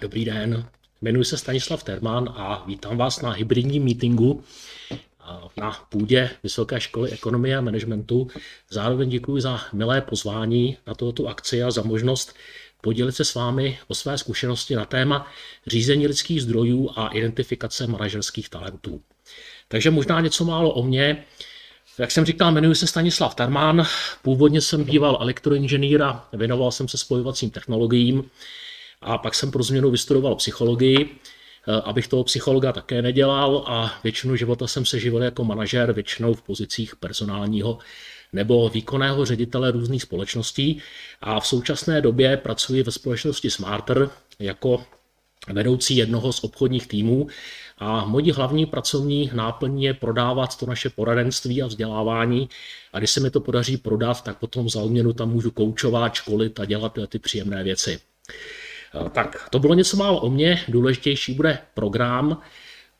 Dobrý den, jmenuji se Stanislav Terman a vítám vás na hybridním meetingu na půdě Vysoké školy ekonomie a managementu. Zároveň děkuji za milé pozvání na tohoto akci a za možnost podělit se s vámi o své zkušenosti na téma řízení lidských zdrojů a identifikace manažerských talentů. Takže možná něco málo o mně. Jak jsem říkal, jmenuji se Stanislav Tarmán, původně jsem býval elektroinženýr a věnoval jsem se spojovacím technologiím a pak jsem pro změnu vystudoval psychologii, eh, abych toho psychologa také nedělal a většinu života jsem se živil jako manažer, většinou v pozicích personálního nebo výkonného ředitele různých společností. A v současné době pracuji ve společnosti Smarter jako vedoucí jednoho z obchodních týmů. A mojí hlavní pracovní náplní je prodávat to naše poradenství a vzdělávání. A když se mi to podaří prodat, tak potom za odměnu tam můžu koučovat, školit a dělat ty příjemné věci. Tak to bylo něco málo o mně, důležitější bude program.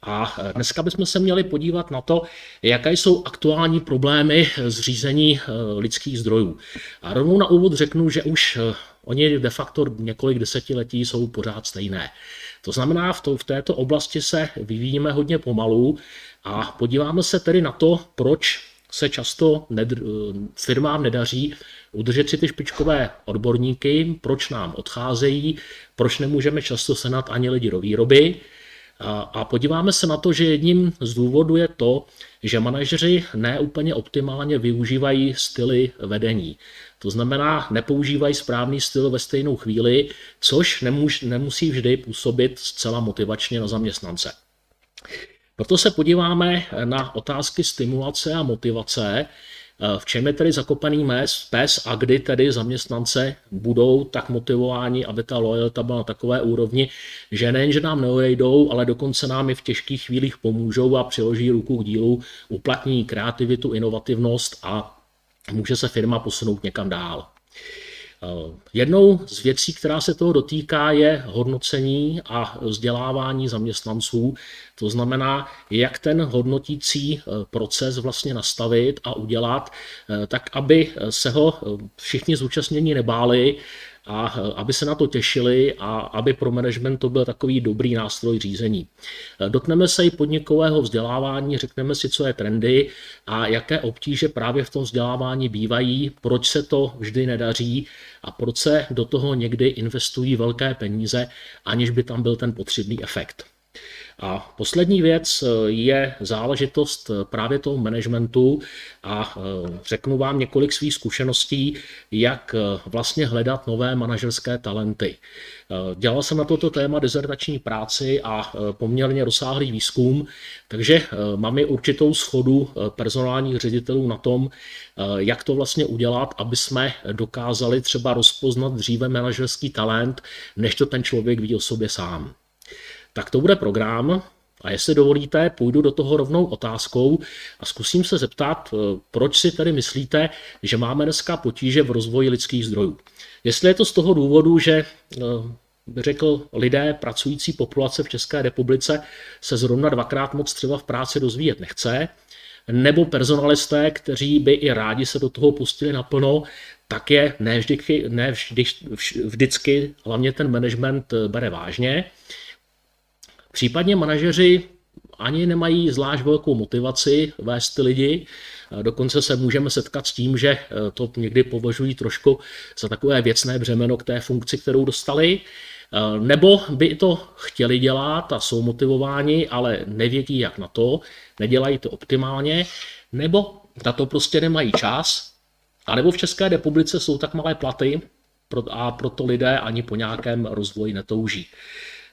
A dneska bychom se měli podívat na to, jaké jsou aktuální problémy zřízení eh, lidských zdrojů. A rovnou na úvod řeknu, že už eh, oni de facto několik desetiletí jsou pořád stejné. To znamená, v, to, v této oblasti se vyvíjíme hodně pomalu a podíváme se tedy na to, proč se často ned, firmám nedaří udržet si ty špičkové odborníky, proč nám odcházejí, proč nemůžeme často senat ani lidi do výroby. A, a podíváme se na to, že jedním z důvodů je to, že manažeři neúplně optimálně využívají styly vedení. To znamená, nepoužívají správný styl ve stejnou chvíli, což nemůž, nemusí vždy působit zcela motivačně na zaměstnance. Proto se podíváme na otázky stimulace a motivace, v čem je tedy zakopaný mes, pes a kdy tedy zaměstnance budou tak motivováni, aby ta lojalita byla na takové úrovni, že nejen, že nám neodejdou, ale dokonce nám i v těžkých chvílích pomůžou a přiloží ruku k dílu, uplatní kreativitu, inovativnost a může se firma posunout někam dál. Eh, jednou z věcí, která se toho dotýká, je hodnocení a vzdělávání zaměstnanců. To znamená, jak ten hodnotící eh, proces vlastně nastavit a udělat, eh, tak aby se ho všichni zúčastnění nebáli a aby se na to těšili a aby pro management to byl takový dobrý nástroj řízení. Dotkneme se i podnikového vzdělávání, řekneme si, co je trendy a jaké obtíže právě v tom vzdělávání bývají, proč se to vždy nedaří a proč se do toho někdy investují velké peníze, aniž by tam byl ten potřebný efekt. A poslední věc eh, je záležitost eh, právě toho managementu a eh, řeknu vám několik svých zkušeností, jak vlastně hledat nové manažerské talenty. Dělal jsem na toto téma dizertační práci a poměrně rozsáhlý výzkum, takže mám i určitou schodu personálních ředitelů na tom, jak to vlastně udělat, aby jsme dokázali třeba rozpoznat dříve manažerský talent, než to ten člověk ví o sobě sám tak to bude program. A jestli dovolíte, půjdu do toho rovnou otázkou a zkusím se zeptat, eh, proč si tedy myslíte, že máme dneska potíže v rozvoji lidských zdrojů. Jestli je to z toho důvodu, že eh, řekl, lidé pracující populace v České republice se zrovna dvakrát moc třeba v práci rozvíjet nechce, nebo personalisté, kteří by i rádi se do toho pustili naplno, tak je ne vždycky, ne vždy, vždycky hlavně ten management eh, bere vážně. Případně manažeři ani nemají zvlášť velkou motivaci vést ty lidi, Dokonce se můžeme setkat s tím, že eh, to někdy považují trošku za takové věcné břemeno k té funkci, kterou dostali. Eh, nebo by to chtěli dělat a jsou motivováni, ale nevědí, jak na to, nedělají to optimálně, nebo na to prostě nemají čas, a nebo v České republice jsou tak malé platy a proto lidé ani po nějakém rozvoji netouží.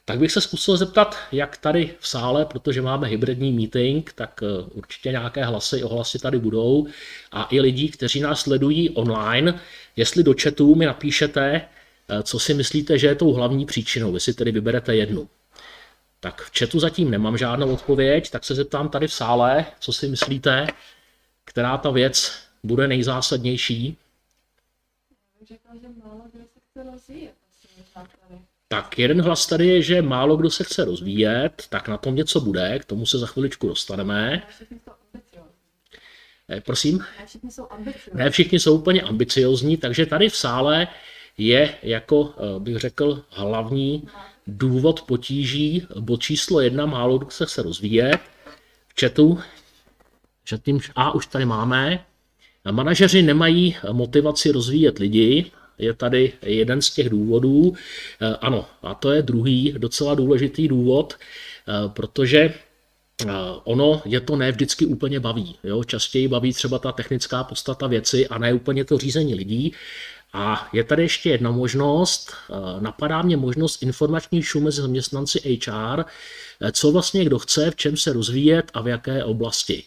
Tak bych se zkusil zeptat, jak tady v sále, protože máme hybridní meeting, tak eh, určitě nějaké hlasy, ohlasy tady budou. A i lidí, kteří nás sledují online, jestli do chatu mi napíšete, eh, co si myslíte, že je tou hlavní příčinou, jestli tedy vyberete jednu. Tak v chatu zatím nemám žádnou odpověď, tak se zeptám tady v sále, co si myslíte, která ta věc bude nejzásadnější. Řekla, že málo kdo se chce rozvíjet. Tak jeden hlas tady je, že málo kdo se chce rozvíjet, tak na tom něco bude, k tomu se za chviličku dostaneme. Eh, prosím? Ne všichni jsou ambiciozní. Ne všichni jsou úplně ambiciozní, takže tady v sále je jako, eh, bych řekl, hlavní důvod potíží, bod číslo jedna, málo kdo se chce rozvíjet. V chatu, že tím, a už tady máme, manažeři nemají motivaci rozvíjet lidi, je tady jeden z těch důvodů. Ano, a to je druhý docela důležitý důvod, protože ono je to ne vždycky úplně baví. Jo? Častěji baví třeba ta technická podstata věci a ne úplně to řízení lidí. A je tady ještě jedna možnost, napadá mě možnost informační šum mezi zaměstnanci HR, co vlastně kdo chce, v čem se rozvíjet a v jaké oblasti.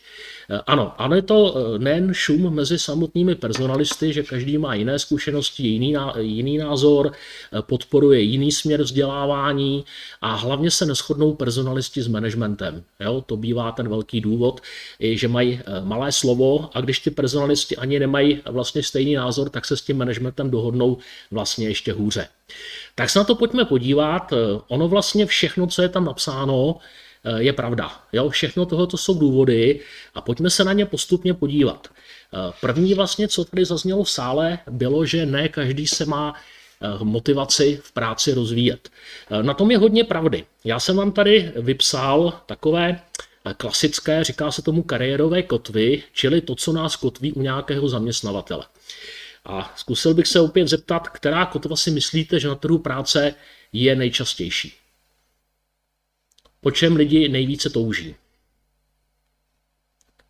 Eh, ano, ale to eh, nejen šum mezi samotnými personalisty, že každý má jiné zkušenosti, jiný, jiný názor, eh, podporuje jiný směr vzdělávání a hlavně se neschodnou personalisti s managementem. Jo, to bývá ten velký důvod, že mají malé slovo a když ty personalisti ani nemají vlastně stejný názor, tak se s tím managementem dohodnou vlastně ještě hůře. Tak se na to pojďme podívat. Ono vlastně všechno, co je tam napsáno, Eh, je pravda. Jo? Všechno tohle jsou důvody a pojďme se na ně postupně podívat. Eh, první vlastně, co tady zaznělo v sále, bylo, že ne každý se má eh, motivaci v práci rozvíjet. Na tom je hodně pravdy. Já jsem vám tady vypsal takové klasické, říká se tomu kariérové kotvy, čili to, co nás kotví u nějakého zaměstnavatele. A zkusil bych se opět zeptat, která kotva si myslíte, že na trhu práce je nejčastější po čem lidi nejvíce touží.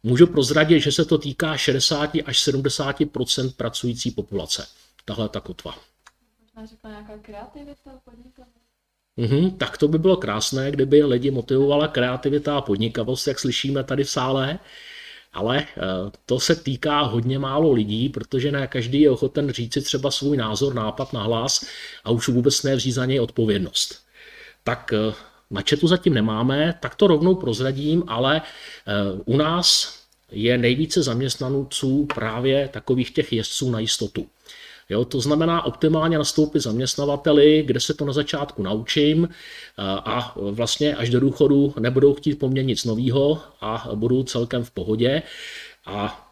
Můžu prozradit, že se to týká 60 až 70% pracující populace. Tahle ta kotva. Možná řekla nějaká kreativita, Mhm, tak to by bylo krásné, kdyby lidi motivovala kreativita a podnikavost, jak slyšíme tady v sále, ale eh, to se týká hodně málo lidí, protože ne každý je ochoten říct si třeba svůj názor, nápad na hlas a už vůbec nevzít za něj odpovědnost. Tak eh, na četu zatím nemáme, tak to rovnou prozradím, ale eh, u nás je nejvíce zaměstnanců právě takových těch jezdců na jistotu. Jo, to znamená optimálně nastoupit zaměstnavateli, kde se to na začátku naučím a vlastně až do důchodu nebudou chtít po mně nic nového a budou celkem v pohodě. A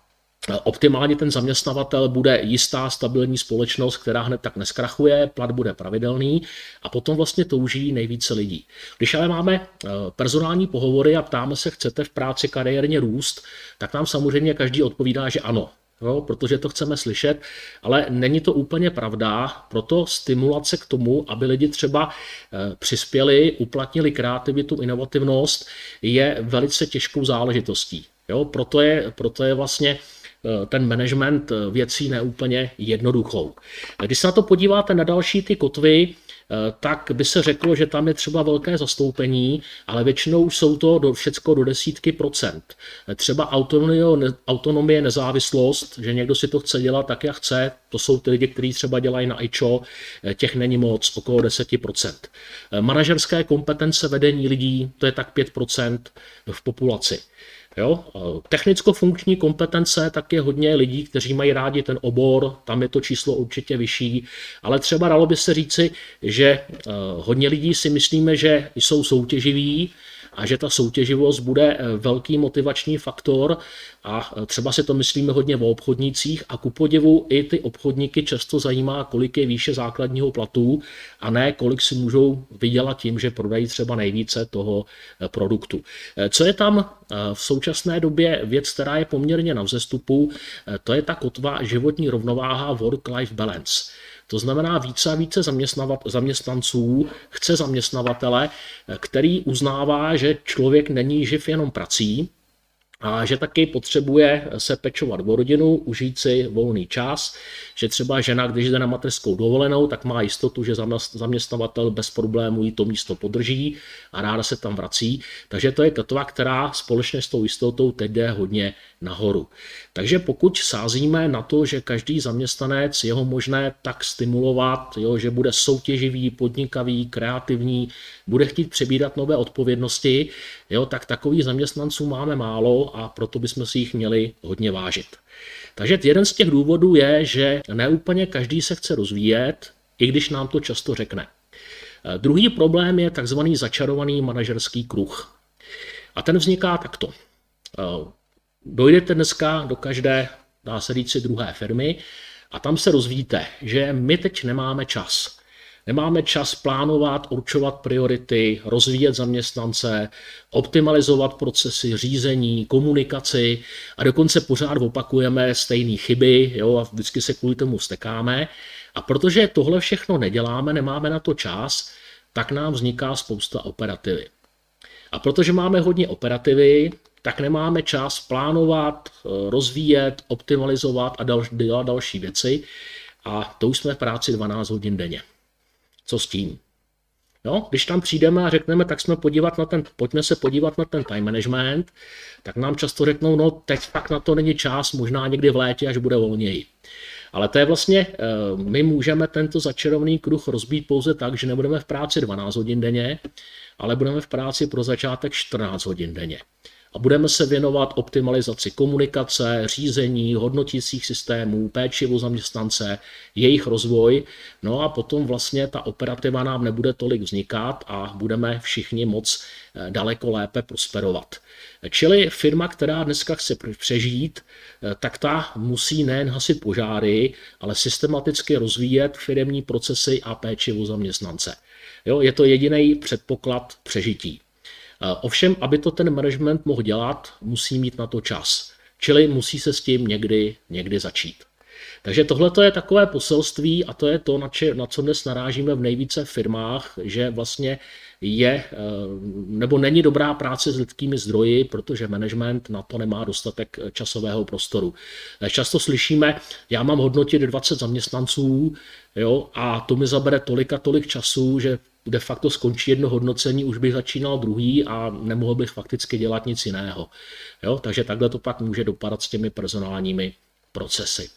Optimálně ten zaměstnavatel bude jistá stabilní společnost, která hned tak neskrachuje, plat bude pravidelný a potom vlastně touží nejvíce lidí. Když ale máme eh, personální pohovory a ptáme se, chcete v práci kariérně růst, tak nám samozřejmě každý odpovídá, že ano. Jo, protože to chceme slyšet, ale není to úplně pravda, proto stimulace k tomu, aby lidi třeba eh, přispěli, uplatnili kreativitu, inovativnost, je velice těžkou záležitostí. Jo, proto, je, proto je vlastně Eh, ten management eh, věcí neúplně jednoduchou. Když se na to podíváte na další ty kotvy, tak by se řeklo, že tam je třeba velké zastoupení, ale většinou jsou to do, všecko do desítky procent. Třeba autonomie, autonomie, nezávislost, že někdo si to chce dělat tak, jak chce, to jsou ty lidi, kteří třeba dělají na IČO, těch není moc, okolo 10%. Manažerské kompetence vedení lidí, to je tak 5% v populaci. Jo? Technicko-funkční kompetence tak je hodně lidí, kteří mají rádi ten obor, tam je to číslo určitě vyšší, ale třeba dalo by se říci, že eh, hodně lidí si myslíme, že jsou soutěživí, a že ta soutěživost bude eh, velký motivační faktor a eh, třeba si to myslíme hodně o obchodnících a ku podivu i ty obchodníky často zajímá, kolik je výše základního platu a ne kolik si můžou vydělat tím, že prodají třeba nejvíce toho eh, produktu. Co je tam v současné době věc, která je poměrně na vzestupu, to je ta kotva životní rovnováha work-life balance. To znamená, více a více zaměstnanců chce zaměstnavatele, který uznává, že člověk není živ jenom prací, a že taky potřebuje se pečovat o rodinu, užít si volný čas, že třeba žena, když jde na mateřskou dovolenou, tak má jistotu, že zaměstnavatel bez problémů jí to místo podrží a ráda se tam vrací. Takže to je kotva, která společně s tou jistotou teď jde hodně nahoru. Takže pokud sázíme na to, že každý zaměstnanec jeho možné tak stimulovat, jo, že bude soutěživý, podnikavý, kreativní, bude chtít přebírat nové odpovědnosti, jo, tak takových zaměstnanců máme málo a proto bychom si jich měli hodně vážit. Takže jeden z těch důvodů je, že neúplně každý se chce rozvíjet, i když nám to často řekne. Eh, druhý problém je takzvaný začarovaný manažerský kruh. A ten vzniká takto. Eh, dojdete dneska do každé, dá se říct druhé firmy a tam se rozvíjíte, že my teď nemáme čas. Nemáme čas plánovat, určovat priority, rozvíjet zaměstnance, optimalizovat procesy řízení, komunikaci a dokonce pořád opakujeme stejné chyby jo, a vždycky se kvůli tomu stekáme. A protože tohle všechno neděláme, nemáme na to čas, tak nám vzniká spousta operativy. A protože máme hodně operativy, tak nemáme čas plánovat, rozvíjet, optimalizovat a dělat další věci. A to už jsme v práci 12 hodin denně. Co s tím? No, když tam přijdeme a řekneme, tak jsme podívat na ten, pojďme se podívat na ten time management, tak nám často řeknou, no teď fakt na to není čas, možná někdy v létě, až bude volněji. Ale to je vlastně, eh, my můžeme tento začarovný kruh rozbít pouze tak, že nebudeme v práci 12 hodin denně, ale budeme v práci pro začátek 14 hodin denně a budeme se věnovat optimalizaci komunikace, řízení, hodnotících systémů, péči o zaměstnance, jejich rozvoj. No a potom vlastně ta operativa nám nebude tolik vznikat a budeme všichni moc eh, daleko lépe prosperovat. Čili firma, která dneska chce přežít, eh, tak ta musí nejen hasit požáry, ale systematicky rozvíjet firmní procesy a péči o zaměstnance. Jo, je to jediný předpoklad přežití. Ovšem, aby to ten management mohl dělat, musí mít na to čas. Čili musí se s tím někdy, někdy začít. Takže tohle je takové poselství a to je to, na, či, na co dnes narážíme v nejvíce firmách, že vlastně je eh, nebo není dobrá práce s lidskými zdroji, protože management na to nemá dostatek časového prostoru. Často slyšíme, já mám hodnotit 20 zaměstnanců jo, a to mi zabere tolik a tolik času, že de facto skončí jedno hodnocení, už bych začínal druhý a nemohl bych fakticky dělat nic jiného. Jo? Takže takhle to pak může dopadat s těmi personálními procesy.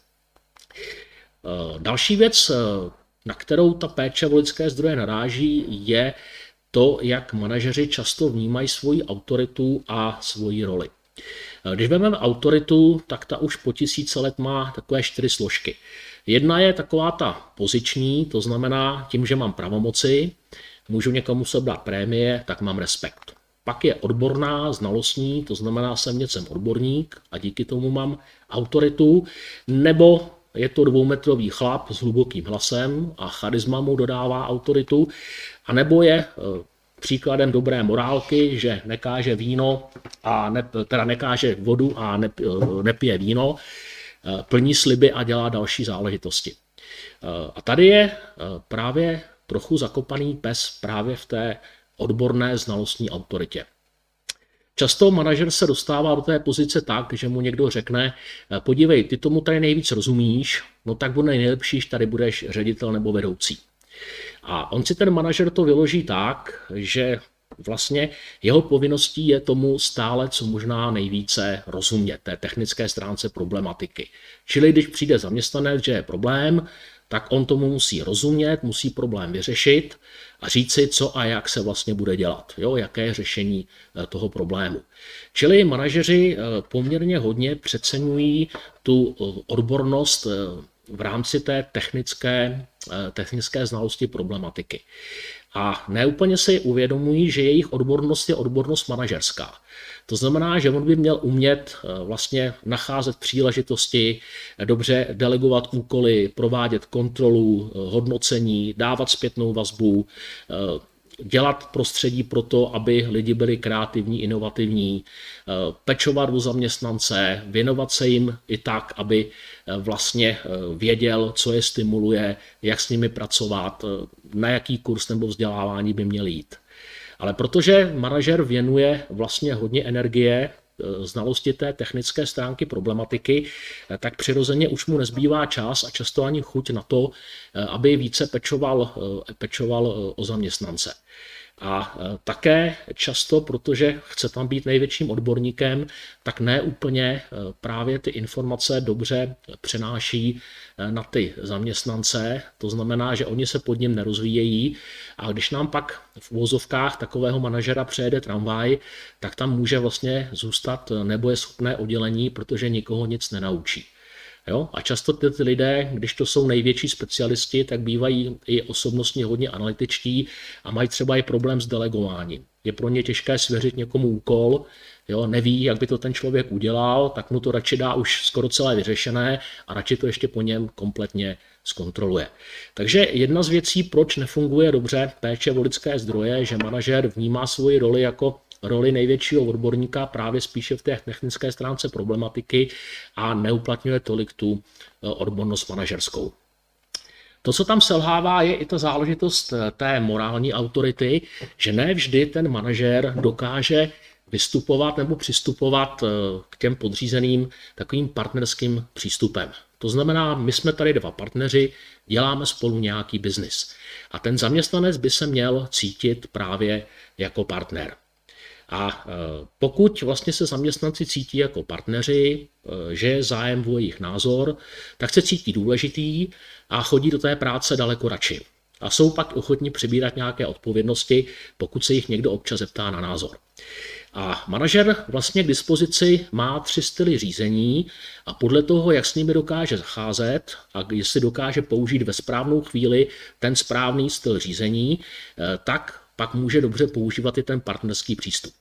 Eh, další věc, eh, na kterou ta péče o lidské zdroje naráží, je to, jak manažeři často vnímají svoji autoritu a svoji roli. Eh, když vezmeme autoritu, tak ta už po tisíce let má takové čtyři složky. Jedna je taková ta poziční, to znamená tím, že mám pravomoci, můžu někomu se dát prémie, tak mám respekt. Pak je odborná, znalostní, to znamená, jsem něcem odborník a díky tomu mám autoritu, nebo je to dvoumetrový chlap s hlubokým hlasem a charisma mu dodává autoritu, a nebo je e, příkladem dobré morálky, že nekáže víno a ne, teda nekáže vodu a ne, nepije víno, e, plní sliby a dělá další záležitosti. A tady je právě trochu zakopaný pes právě v té odborné znalostní autoritě. Často manažer se dostává do té pozice tak, že mu někdo řekne, podívej, ty tomu tady nejvíc rozumíš, no tak bude nejlepší, že tady budeš ředitel nebo vedoucí. A on si ten manažer to vyloží tak, že vlastně jeho povinností je tomu stále co možná nejvíce rozumět, té technické stránce problematiky. Čili když přijde zaměstnanec, že je problém, tak on tomu musí rozumět, musí problém vyřešit a říci, co a jak se vlastně bude dělat, jo, jaké je řešení eh, toho problému. Čili manažeři eh, poměrně hodně přeceňují tu eh, odbornost v rámci té technické, technické znalosti problematiky. A neúplně si uvědomují, že jejich odbornost je odbornost manažerská. To znamená, že on by měl umět eh, vlastně nacházet příležitosti, dobře delegovat úkoly, provádět kontrolu, eh, hodnocení, dávat zpětnou vazbu, eh, dělat prostředí pro to, aby lidi byli kreativní, inovativní, pečovat o zaměstnance, věnovat se jim i tak, aby vlastně věděl, co je stimuluje, jak s nimi pracovat, na jaký kurz nebo vzdělávání by měl jít. Ale protože manažer věnuje vlastně hodně energie znalosti té technické stránky problematiky, e, tak přirozeně už mu nezbývá čas a často ani chuť na to, e, aby více pečoval, pečoval o zaměstnance. A e, také často, protože chce tam být největším odborníkem, tak ne úplně e, právě ty informace dobře přenáší e, na ty zaměstnance. To znamená, že oni se pod ním nerozvíjejí a když nám pak v úvozovkách takového manažera přejede tramvaj, tak tam může vlastně zůstat nebojeschopné oddělení, protože nikoho nic nenaučí. Jo? A často ty, ty lidé, když to jsou největší specialisti, tak bývají i osobnostně hodně analytičtí a mají třeba i problém s delegováním. Je pro ně těžké svěřit někomu úkol, jo, neví, jak by to ten člověk udělal, tak mu to radši dá už skoro celé vyřešené a radši to ještě po něm kompletně zkontroluje. Takže jedna z věcí, proč nefunguje dobře péče o lidské zdroje, že manažer vnímá svoji roli jako roli největšího odborníka právě spíše v té technické stránce problematiky a neuplatňuje tolik tu eh, odbornost manažerskou. To, co tam selhává, je i ta záležitost eh, té morální autority, že ne vždy ten manažer dokáže vystupovat nebo přistupovat eh, k těm podřízeným takovým partnerským přístupem. To znamená, my jsme tady dva partneři, děláme spolu nějaký biznis. A ten zaměstnanec by se měl cítit právě jako partner. A e, pokud vlastně se zaměstnanci cítí jako partneři, e, že je zájem o jejich názor, tak se cítí důležitý a chodí do té práce daleko radši. A jsou pak ochotní přibírat nějaké odpovědnosti, pokud se jich někdo občas zeptá na názor. A manažer vlastně k dispozici má tři styly řízení a podle toho, jak s nimi dokáže zacházet a jestli dokáže použít ve správnou chvíli ten správný styl řízení, e, tak pak může dobře používat i ten partnerský přístup.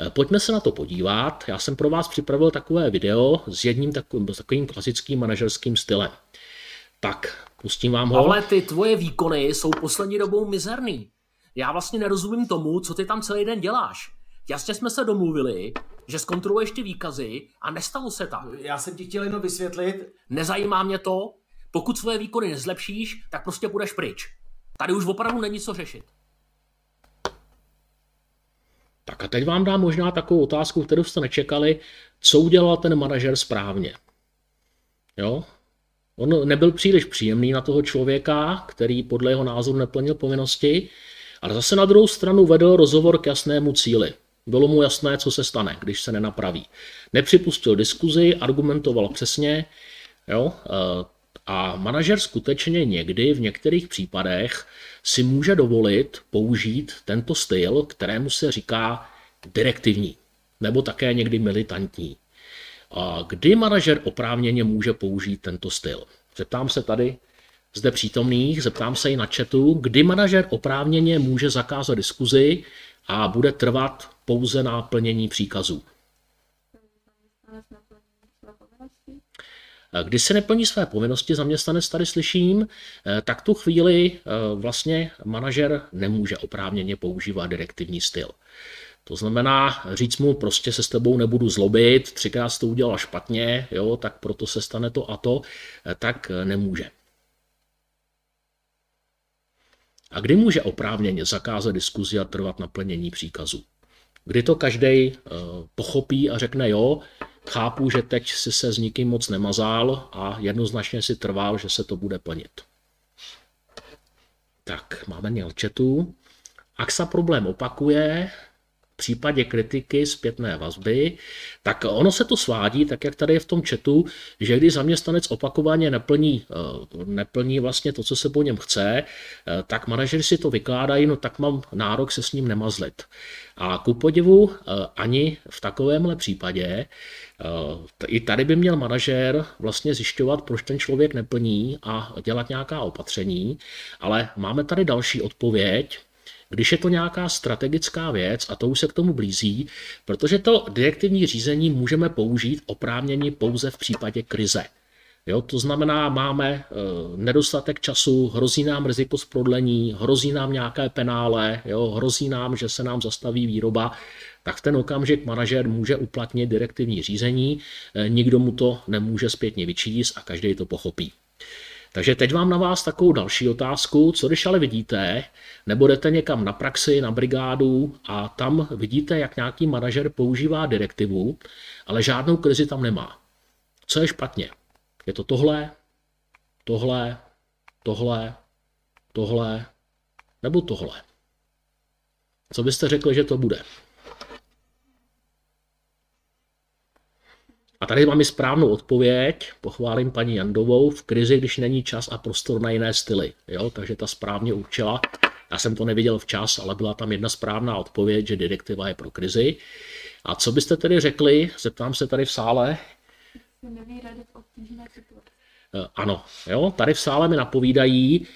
Eh, pojďme se na to podívat. Já jsem pro vás připravil takové video s jedním takovým, s takovým klasickým manažerským stylem. Tak, pustím vám ho. Ale ty tvoje výkony jsou poslední dobou mizerný. Já vlastně nerozumím tomu, co ty tam celý den děláš. Jasně jsme se domluvili, že zkontroluješ ty výkazy a nestalo se tak. Já jsem ti chtěl jenom vysvětlit. Nezajímá mě to. Pokud svoje výkony nezlepšíš, tak prostě budeš pryč. Tady už opravdu není co řešit. Tak a teď vám dám možná takovou otázku, kterou jste nečekali. Co udělal ten manažer správně? Jo? On nebyl příliš příjemný na toho člověka, který podle jeho názoru neplnil povinnosti, ale zase na druhou stranu vedl rozhovor k jasnému cíli. Bylo mu jasné, co se stane, když se nenapraví. Nepřipustil diskuzi, argumentoval přesně. Jo? A manažer skutečně někdy v některých případech si může dovolit použít tento styl, kterému se říká direktivní, nebo také někdy militantní. A kdy manažer oprávněně může použít tento styl? Zeptám se tady zde přítomných, zeptám se i na chatu, kdy manažer oprávněně může zakázat diskuzi a bude trvat pouze na plnění příkazů. Když se neplní své povinnosti, zaměstnanec tady slyším, eh, tak tu chvíli eh, vlastně manažer nemůže oprávněně používat direktivní styl. To znamená říct mu, prostě se s tebou nebudu zlobit, třikrát to udělal špatně, jo, tak proto se stane to a to, eh, tak nemůže. A kdy může oprávněně zakázat diskuzi a trvat na plnění příkazu? Kdy to každý pochopí a řekne, jo, Chápu, že teď si se s nikým moc nemazal a jednoznačně si trval, že se to bude plnit. Tak, máme měl chatu. Se problém opakuje, v případě kritiky, zpětné vazby, tak ono se to svádí, tak jak tady je v tom chatu, že když zaměstnanec opakovaně neplní, eh, neplní vlastně to, co se po něm chce, eh, tak manažeři si to vykládají, no tak mám nárok se s ním nemazlit. A ku podivu eh, ani v takovémhle případě i tady by měl manažér vlastně zjišťovat, proč ten člověk neplní a dělat nějaká opatření, ale máme tady další odpověď, když je to nějaká strategická věc, a to už se k tomu blízí, protože to direktivní řízení můžeme použít oprávnění pouze v případě krize. Jo, to znamená, máme e, nedostatek času, hrozí nám riziko z prodlení, hrozí nám nějaké penále, jo, hrozí nám, že se nám zastaví výroba, tak v ten okamžik manažer může uplatnit direktivní řízení, e, nikdo mu to nemůže zpětně vyčíst a každý to pochopí. Takže teď mám na vás takovou další otázku, co když ale vidíte, nebo jdete někam na praxi, na brigádu a tam vidíte, jak nějaký manažer používá direktivu, ale žádnou krizi tam nemá. Co je špatně? Je to tohle, tohle, tohle, tohle, nebo tohle. Co byste řekli, že to bude? A tady mám i správnou odpověď, pochválím paní Jandovou, v krizi, když není čas a prostor na jiné styly. Jo? Takže ta správně určila. Já jsem to neviděl včas, ale byla tam jedna správná odpověď, že direktiva je pro krizi. A co byste tedy řekli, zeptám se tady v sále. Eh, ano, jo, tady v sále mi napovídají,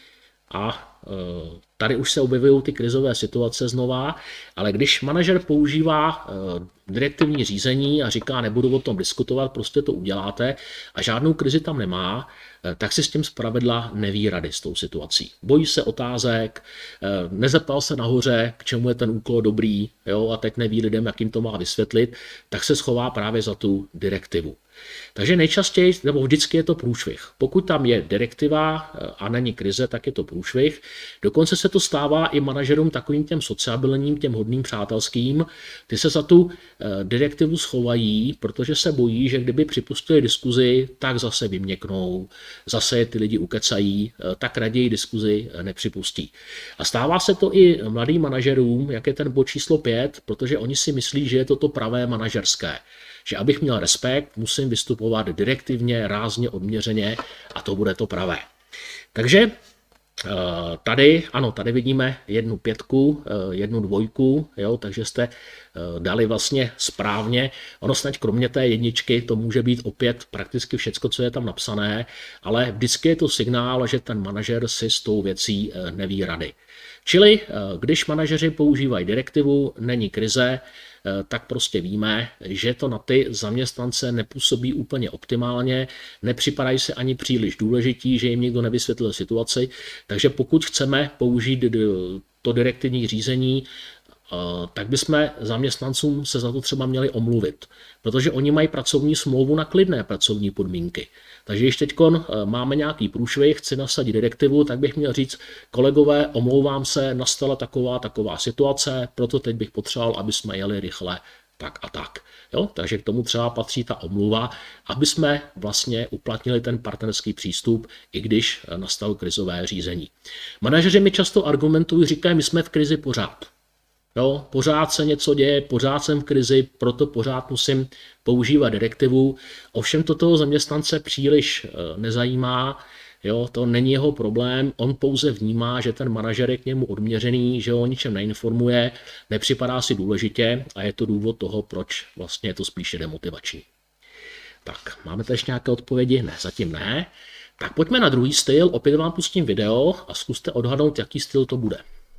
a Eh, tady už se objevují ty krizové situace znova, ale když manažer používá eh, direktivní řízení a říká, nebudu o tom diskutovat, prostě to uděláte a žádnou krizi tam nemá, eh, tak si s tím zpravidla neví rady s tou situací. Bojí se otázek, nezeptal se nahoře, k čemu je ten úkol dobrý, jo, a teď neví lidem, jak jim to má vysvětlit, tak se schová právě za tu direktivu. Takže nejčastěji, nebo vždycky je to průšvih. Pokud tam je direktiva eh, a není krize, tak je to průšvih. Dokonce se to stává i manažerům takovým těm sociabilním, těm hodným přátelským. Ty se za tu eh, direktivu schovají, protože se bojí, že kdyby připustili diskuzi, tak zase vyměknou, zase ty lidi ukecají, eh, tak raději diskuzi nepřipustí. A stává se to i mladým manažerům, jak je ten bod číslo 5, protože oni si myslí, že je to to pravé manažerské že abych měl respekt, musím vystupovat direktivně, rázně, odměřeně a to bude to pravé. Takže eh, Tady, ano, tady vidíme jednu pětku, eh, jednu dvojku, jo, takže jste eh, dali vlastně správně. Ono snad kromě té jedničky to může být opět prakticky všecko, co je tam napsané, ale vždycky je to signál, že ten manažer si s tou věcí neví rady. Čili když manažeři používají direktivu, není krize, tak prostě víme, že to na ty zaměstnance nepůsobí úplně optimálně, nepřipadají se ani příliš důležití, že jim někdo nevysvětlil situaci, takže pokud chceme použít to direktivní řízení, eh, tak bychom zaměstnancům se za to třeba měli omluvit, protože oni mají pracovní smlouvu na klidné pracovní podmínky. Takže když teď eh, máme nějaký průšvih, chci nasadit direktivu, tak bych měl říct, kolegové, omlouvám se, nastala taková taková situace, proto teď bych potřeboval, aby jsme jeli rychle tak a tak. Jo? Takže k tomu třeba patří ta omluva, aby jsme vlastně uplatnili ten partnerský přístup, i když eh, nastalo krizové řízení. Manažeři mi často argumentují, říkají, my jsme v krizi pořád. Jo, pořád se něco děje, pořád jsem v krizi, proto pořád musím používat direktivu. Ovšem to toho zaměstnance příliš eh, nezajímá, jo, to není jeho problém, on pouze vnímá, že ten manažer je k němu odměřený, že ho o ničem neinformuje, nepřipadá si důležitě a je to důvod toho, proč vlastně je to spíše demotivační. Tak, máme tady ještě nějaké odpovědi? Ne, zatím ne. Tak pojďme na druhý styl, opět vám pustím video a zkuste odhadnout, jaký styl to bude.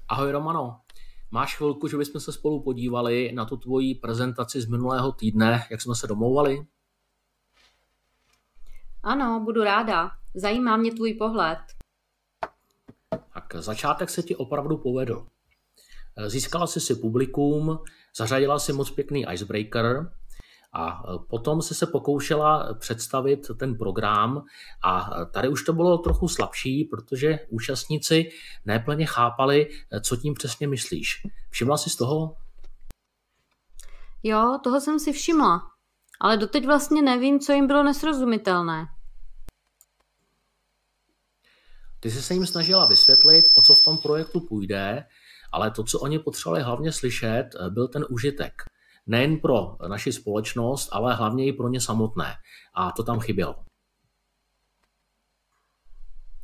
Ahoj Romano, Máš chvilku, že bychom se spolu podívali na tu tvoji prezentaci z minulého týdne, jak jsme se domlouvali? Ano, budu ráda. Zajímá mě tvůj pohled. Tak začátek se ti opravdu povedl. Získala jsi si publikum, zařadila si moc pěkný icebreaker, a e, potom se se pokoušela představit ten program a tady už to bylo trochu slabší, protože účastníci neplně chápali, e, co tím přesně myslíš. Všimla jsi z toho? Jo, toho jsem si všimla. Ale doteď vlastně nevím, co jim bylo nesrozumitelné. Ty jsi se jim snažila vysvětlit, o co v tom projektu půjde, ale to, co oni potřebovali hlavně slyšet, e, byl ten užitek nejen pro naši společnost, ale hlavně i pro ně samotné. A to tam chybělo.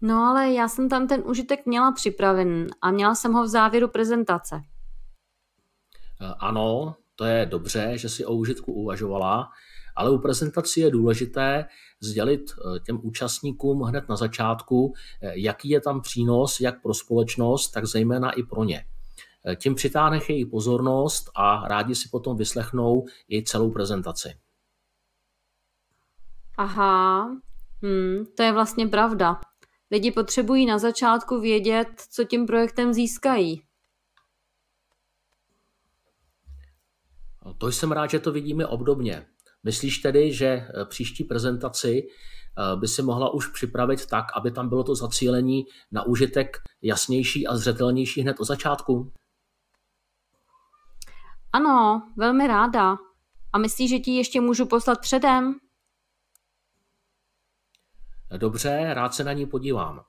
No ale já jsem tam ten užitek měla připraven a měla jsem ho v závěru prezentace. Eh, ano, to je dobře, že si o užitku uvažovala, ale u prezentací je důležité sdělit eh, těm účastníkům hned na začátku, eh, jaký je tam přínos jak pro společnost, tak zejména i pro ně. Tím přitáhneš její pozornost a rádi si potom vyslechnou i celou prezentaci. Aha, hmm, to je vlastně pravda. Lidi potřebují na začátku vědět, co tím projektem získají. To jsem rád, že to vidíme obdobně. Myslíš tedy, že eh, příští prezentaci eh, by si mohla už připravit tak, aby tam bylo to zacílení na užitek jasnější a zřetelnější hned od začátku? Ano, velmi ráda. A myslíš, že ti ještě můžu poslat předem? Dobře, rád se na ní podívám.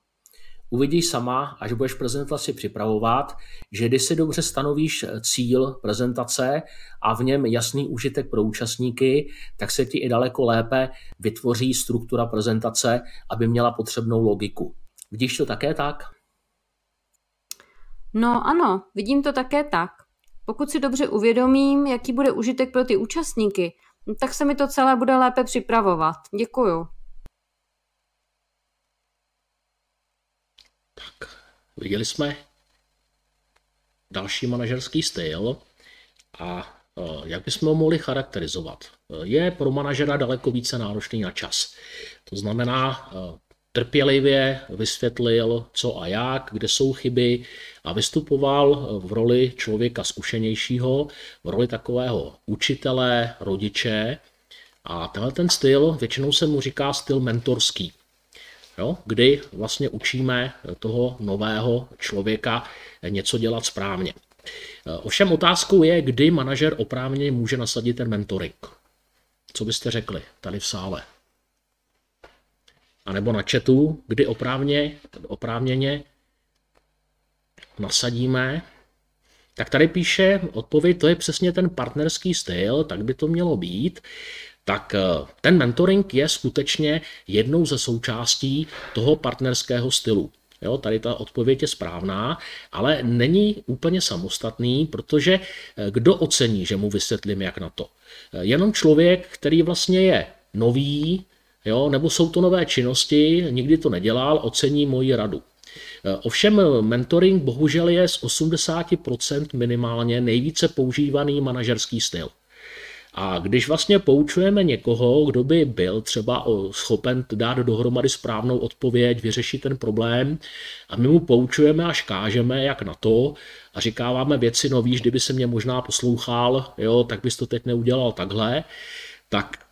Uvidíš sama, až budeš prezentaci připravovat, že když si dobře stanovíš cíl prezentace a v něm jasný užitek pro účastníky, tak se ti i daleko lépe vytvoří struktura prezentace, aby měla potřebnou logiku. Vidíš to také tak? No ano, vidím to také tak. Pokud si dobře uvědomím, jaký bude užitek pro ty účastníky, tak se mi to celé bude lépe připravovat. Děkuju. Tak, viděli jsme další manažerský styl a jak bychom ho mohli charakterizovat? Je pro manažera daleko více náročný na čas. To znamená, trpělivě vysvětlil, co a jak, kde jsou chyby a vystupoval v roli člověka zkušenějšího, v roli takového učitele, rodiče. A tenhle ten styl, většinou se mu říká styl mentorský, jo? kdy vlastně učíme toho nového člověka něco dělat správně. Ovšem otázkou je, kdy manažer oprávně může nasadit ten mentoring. Co byste řekli tady v sále? A nebo na chatu, kdy oprávně, oprávněně nasadíme, tak tady píše odpověď, to je přesně ten partnerský styl, tak by to mělo být. Tak eh, ten mentoring je skutečně jednou ze součástí toho partnerského stylu. Jo, tady ta odpověď je správná, ale není úplně samostatný, protože eh, kdo ocení, že mu vysvětlím, jak na to? Eh, jenom člověk, který vlastně je nový, jo, nebo jsou to nové činnosti, nikdy to nedělal, ocení moji radu. Eh, ovšem mentoring bohužel je z 80% minimálně nejvíce používaný manažerský styl. A když vlastně poučujeme někoho, kdo by byl třeba schopen dát dohromady správnou odpověď, vyřešit ten problém, a my mu poučujeme až kážeme, jak na to, a říkáváme věci, no víš, kdyby se mě možná poslouchal, jo, tak bys to teď neudělal takhle, tak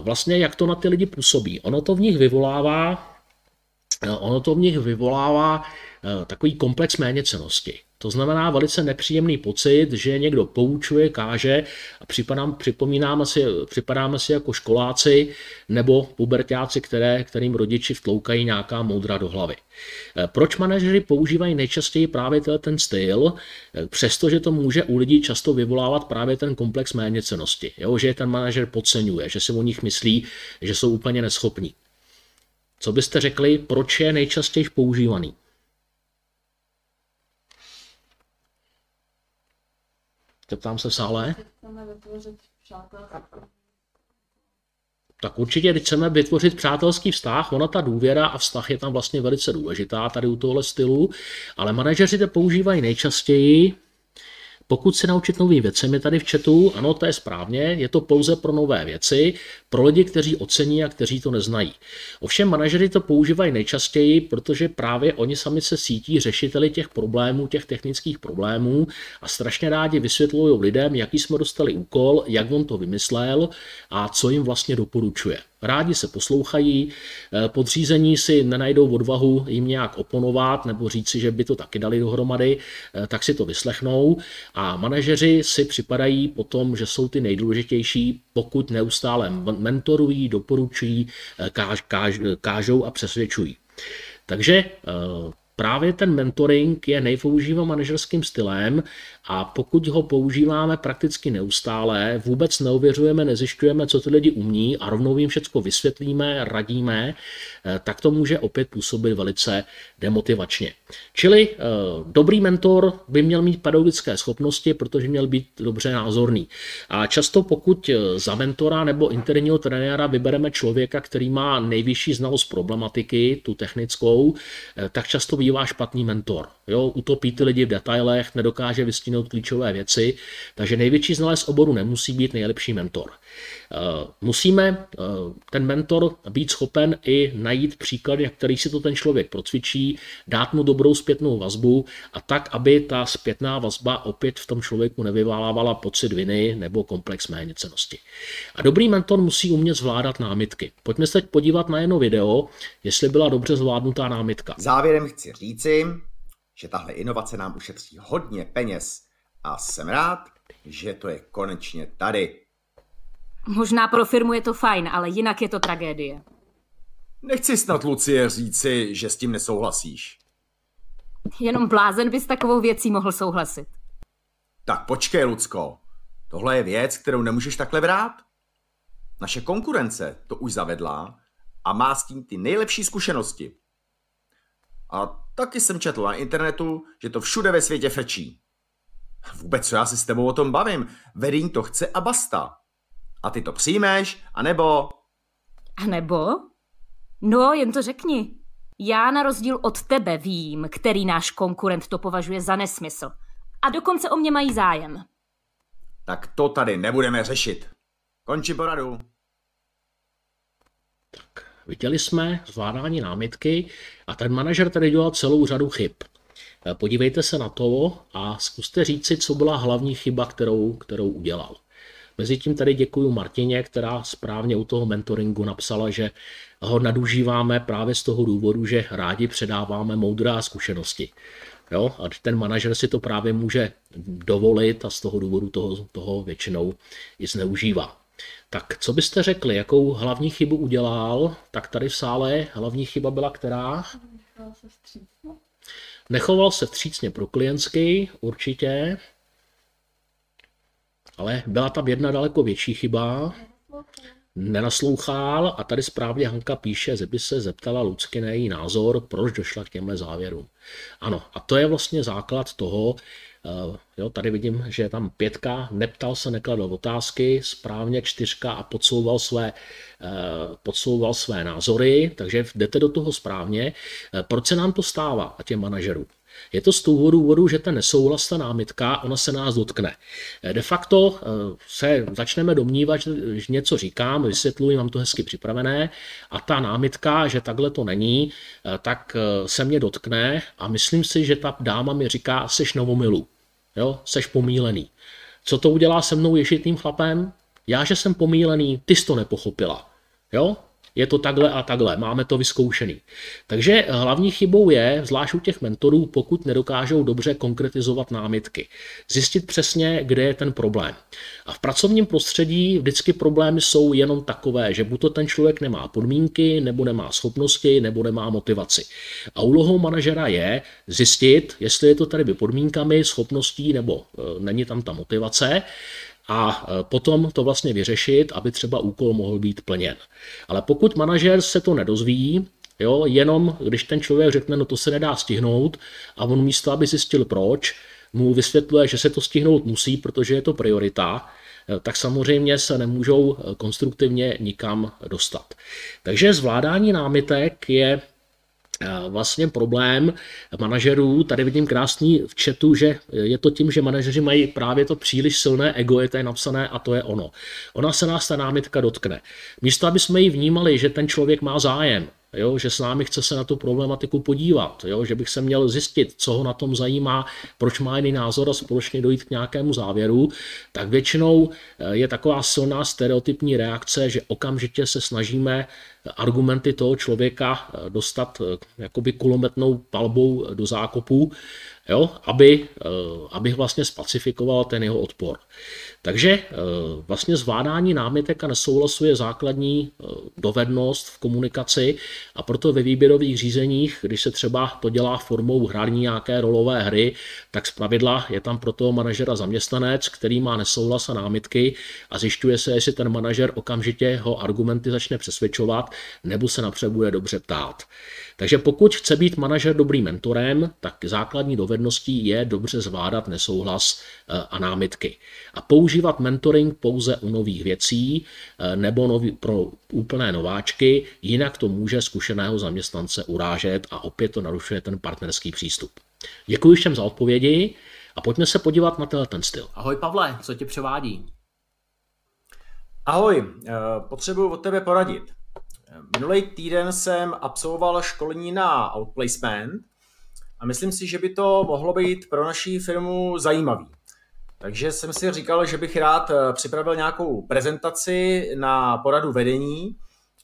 vlastně jak to na ty lidi působí. Ono to v nich vyvolává, eh, ono to v nich vyvolává eh, takový komplex méněcenosti. To znamená velice nepříjemný pocit, že někdo poučuje, káže a připadám, připomínáme si, připadáme si jako školáci nebo pubertáci, které, kterým rodiči vtloukají nějaká moudra do hlavy. E, proč manažeři používají nejčastěji právě ten styl, e, přestože to může u lidí často vyvolávat právě ten komplex méněcenosti, jo? že je ten manažer podceňuje, že si o nich myslí, že jsou úplně neschopní. Co byste řekli, proč je nejčastěji používaný? Zeptám se v sále. Tak určitě, když chceme vytvořit přátelský vztah, ona ta důvěra a vztah je tam vlastně velice důležitá tady u tohle stylu, ale manažeři to používají nejčastěji pokud se naučit novým věcem je tady v chatu, ano, to je správně, je to pouze pro nové věci, pro lidi, kteří ocení a kteří to neznají. Ovšem manažery to používají nejčastěji, protože právě oni sami se sítí řešiteli těch problémů, těch technických problémů a strašně rádi vysvětlují lidem, jaký jsme dostali úkol, jak on to vymyslel a co jim vlastně doporučuje. Rádi se poslouchají, eh, podřízení si nenajdou odvahu jim nějak oponovat nebo říci, že by to taky dali dohromady, eh, tak si to vyslechnou a manažeři si připadají potom, že jsou ty nejdůležitější, pokud neustále mentorují, doporučují, eh, káž, káž, kážou a přesvědčují. Takže Právě ten mentoring je nejpoužívaným manažerským stylem a pokud ho používáme prakticky neustále, vůbec neuvěřujeme, nezjišťujeme, co ty lidi umí a rovnou jim všechno vysvětlíme, radíme, eh, tak to může opět působit velice demotivačně. Čili eh, dobrý mentor by měl mít pedagogické schopnosti, protože měl být dobře názorný. A často pokud eh, za mentora nebo interního trenéra vybereme člověka, který má nejvyšší znalost problematiky, tu technickou, tak často bývá špatný mentor. Jo, utopí ty lidi v detailech, nedokáže vystínout klíčové věci, takže největší znalec oboru nemusí být nejlepší mentor. Eh, musíme eh, ten mentor být schopen i najít příklady, na který si to ten člověk procvičí, dát mu dobrou zpětnou vazbu a tak, aby ta zpětná vazba opět v tom člověku nevyvolávala pocit viny nebo komplex méněcenosti. A dobrý mentor musí umět zvládat námitky. Pojďme se teď podívat na jedno video, jestli byla dobře zvládnutá námitka. Závěrem chci říci, že tahle inovace nám ušetří hodně peněz a jsem rád, že to je konečně tady. Možná pro firmu je to fajn, ale jinak je to tragédie. Nechci snad, Lucie, říci, že s tím nesouhlasíš. Jenom blázen by s takovou věcí mohl souhlasit. Tak počkej, Lucko. Tohle je věc, kterou nemůžeš takhle brát. Naše konkurence to už zavedla a má s tím ty nejlepší zkušenosti. A taky jsem četl na internetu, že to všude ve světě fečí. Vůbec co já si s tebou o tom bavím, vedení to chce a basta. A ty to přijmeš, anebo... A nebo? No, jen to řekni. Já na rozdíl od tebe vím, který náš konkurent to považuje za nesmysl. A dokonce o mě mají zájem. Tak to tady nebudeme řešit. Končí poradu. Tak, viděli jsme zvládání námitky a ten manažer tady dělal celou řadu chyb. Eh, podívejte se na to a zkuste říci, co byla hlavní chyba, kterou, kterou udělal. Mezitím tady děkuji Martině, která správně u toho mentoringu napsala, že ho nadužíváme právě z toho důvodu, že rádi předáváme moudrá zkušenosti. Jo? A ten manažer si to právě může dovolit a z toho důvodu toho, toho většinou i zneužívá. Tak co byste řekli, jakou hlavní chybu udělal? Tak tady v sále hlavní chyba byla která? Nechoval se vstřícně. Nechoval se vstřícně pro klientsky, určitě. Ale byla tam jedna daleko větší chyba. Nenaslouchal a tady správně Hanka píše, že by se zeptala Lucky na její názor, proč došla k těmhle závěrům. Ano, a to je vlastně základ toho, jo, tady vidím, že je tam pětka, neptal se, nekladl otázky, správně čtyřka a podsouval své, eh, podsouval své názory, takže jdete do toho správně. Eh, Proč se nám to stává a těm manažerům? Je to z toho důvodu, že ta nesouhlas, ta námitka, ona se nás dotkne. De facto se začneme domnívat, že něco říkám, vysvětluji, mám to hezky připravené a ta námitka, že takhle to není, tak se mě dotkne a myslím si, že ta dáma mi říká, seš novomilu, jo, seš pomílený. Co to udělá se mnou ješitým chlapem? Já, že jsem pomílený, ty jsi to nepochopila. Jo? Je to takhle a takhle, máme to vyzkoušený. Takže hlavní chybou je, zvlášť u těch mentorů, pokud nedokážou dobře konkretizovat námitky, zjistit přesně, kde je ten problém. A v pracovním prostředí vždycky problémy jsou jenom takové, že buď to ten člověk nemá podmínky, nebo nemá schopnosti, nebo nemá motivaci. A úlohou manažera je zjistit, jestli je to tady podmínkami, schopností, nebo e, není tam ta motivace a e, potom to vlastně vyřešit, aby třeba úkol mohl být plněn. Ale pokud manažer se to nedozví, jo, jenom když ten člověk řekne, no to se nedá stihnout a on místo, aby zjistil proč, mu vysvětluje, že se to stihnout musí, protože je to priorita, e, tak samozřejmě se nemůžou e, konstruktivně nikam dostat. Takže zvládání námitek je vlastně problém manažerů, tady vidím krásný v chatu, že je to tím, že manažeři mají právě to příliš silné ego, je to je napsané a to je ono. Ona se nás ta námitka dotkne. Místo, aby jsme ji vnímali, že ten člověk má zájem, jo, že s námi chce se na tu problematiku podívat, jo, že bych se měl zjistit, co ho na tom zajímá, proč má jiný názor a společně dojít k nějakému závěru, tak většinou eh, je taková silná stereotypní reakce, že okamžitě se snažíme argumenty toho člověka eh, dostat eh, jakoby kulometnou palbou do zákopu, jo, aby, abych vlastně spacifikoval ten jeho odpor. Takže eh, vlastně zvládání námitek a nesouhlasu je základní eh, dovednost v komunikaci a proto ve výběrových řízeních, když se třeba to dělá formou hraní nějaké rolové hry, tak zpravidla je tam pro toho manažera zaměstnanec, který má nesouhlas a námitky a zjišťuje se, jestli ten manažer okamžitě ho argumenty začne přesvědčovat nebo se napřed bude dobře ptát. Takže pokud chce být manažer dobrým mentorem, tak základní dovedností je dobře zvládat nesouhlas eh, a námitky. A používat mentoring pouze u nových věcí eh, nebo nový, pro úplné nováčky, jinak to může zkušeného zaměstnance urážet a opět to narušuje ten partnerský přístup. Děkuji všem za odpovědi a pojďme se podívat na tenhle ten styl. Ahoj Pavle, co tě převádí? Ahoj, eh, potřebuji od tebe poradit. Minulý týden jsem absolvoval školení na outplacement a myslím si, že by to mohlo být pro naší firmu zajímavý. Takže jsem si říkal, že bych rád eh, připravil nějakou prezentaci na poradu vedení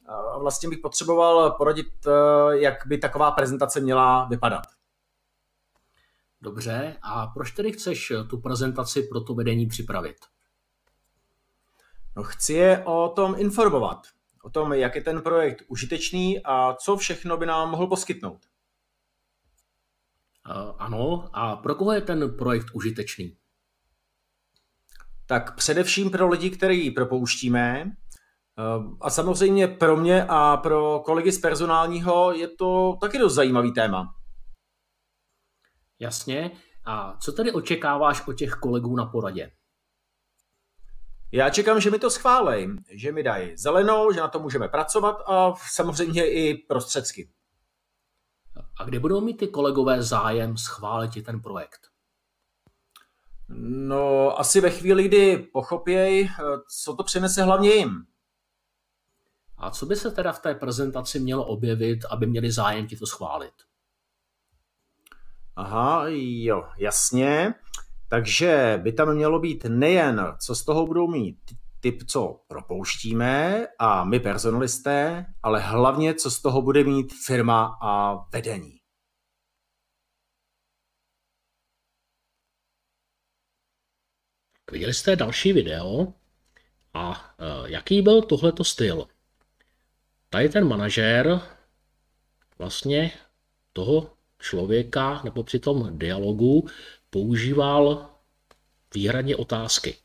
a vlastně bych potřeboval poradit, eh, jak by taková prezentace měla vypadat. Dobře, a proč tedy chceš eh, tu prezentaci pro to vedení připravit? No chci je o tom informovat o tom, jak je ten projekt užitečný a co všechno by nám mohl poskytnout. Ano, a pro koho je ten projekt užitečný? Tak především pro lidi, který propouštíme, a samozřejmě pro mě a pro kolegy z personálního je to taky dost zajímavý téma. Jasně. A co tedy očekáváš od těch kolegů na poradě? Já čekám, že mi to schválej, že mi dají zelenou, že na to můžeme pracovat a samozřejmě i prostředky. A kdy budou mít ty kolegové zájem schválit ten projekt? No, asi ve chvíli, kdy pochopěj, co to přinese hlavně jim. A co by se teda v té prezentaci mělo objevit, aby měli zájem ti to schválit? Aha, jo, jasně. Takže by tam mělo být nejen, co z toho budou mít typ, co propouštíme a my personalisté, ale hlavně, co z toho bude mít firma a vedení. Viděli jste další video a uh, jaký byl tohleto styl? Tady ten manažér vlastně toho člověka nebo při tom dialogu používal výhradně otázky.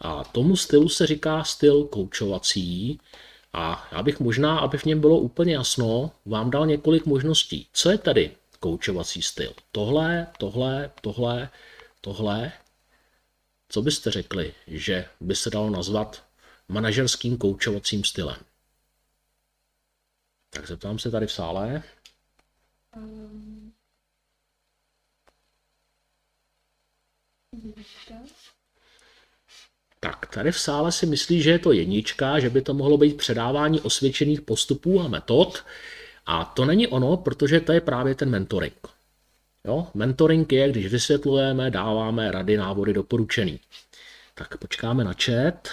A tomu stylu se říká styl koučovací. A já bych možná, aby v něm bylo úplně jasno, vám dal několik možností. Co je tady koučovací styl? Tohle, tohle, tohle, tohle. Co byste řekli, že by se dalo nazvat manažerským koučovacím stylem? Tak zeptám se tady v sále. Tak tady v sále si myslí, že je to jednička, že by to mohlo být předávání osvědčených postupů a metod. A to není ono, protože to je právě ten mentoring. Jo? Mentoring je, když vysvětlujeme, dáváme rady, návody, doporučený. Tak počkáme na chat.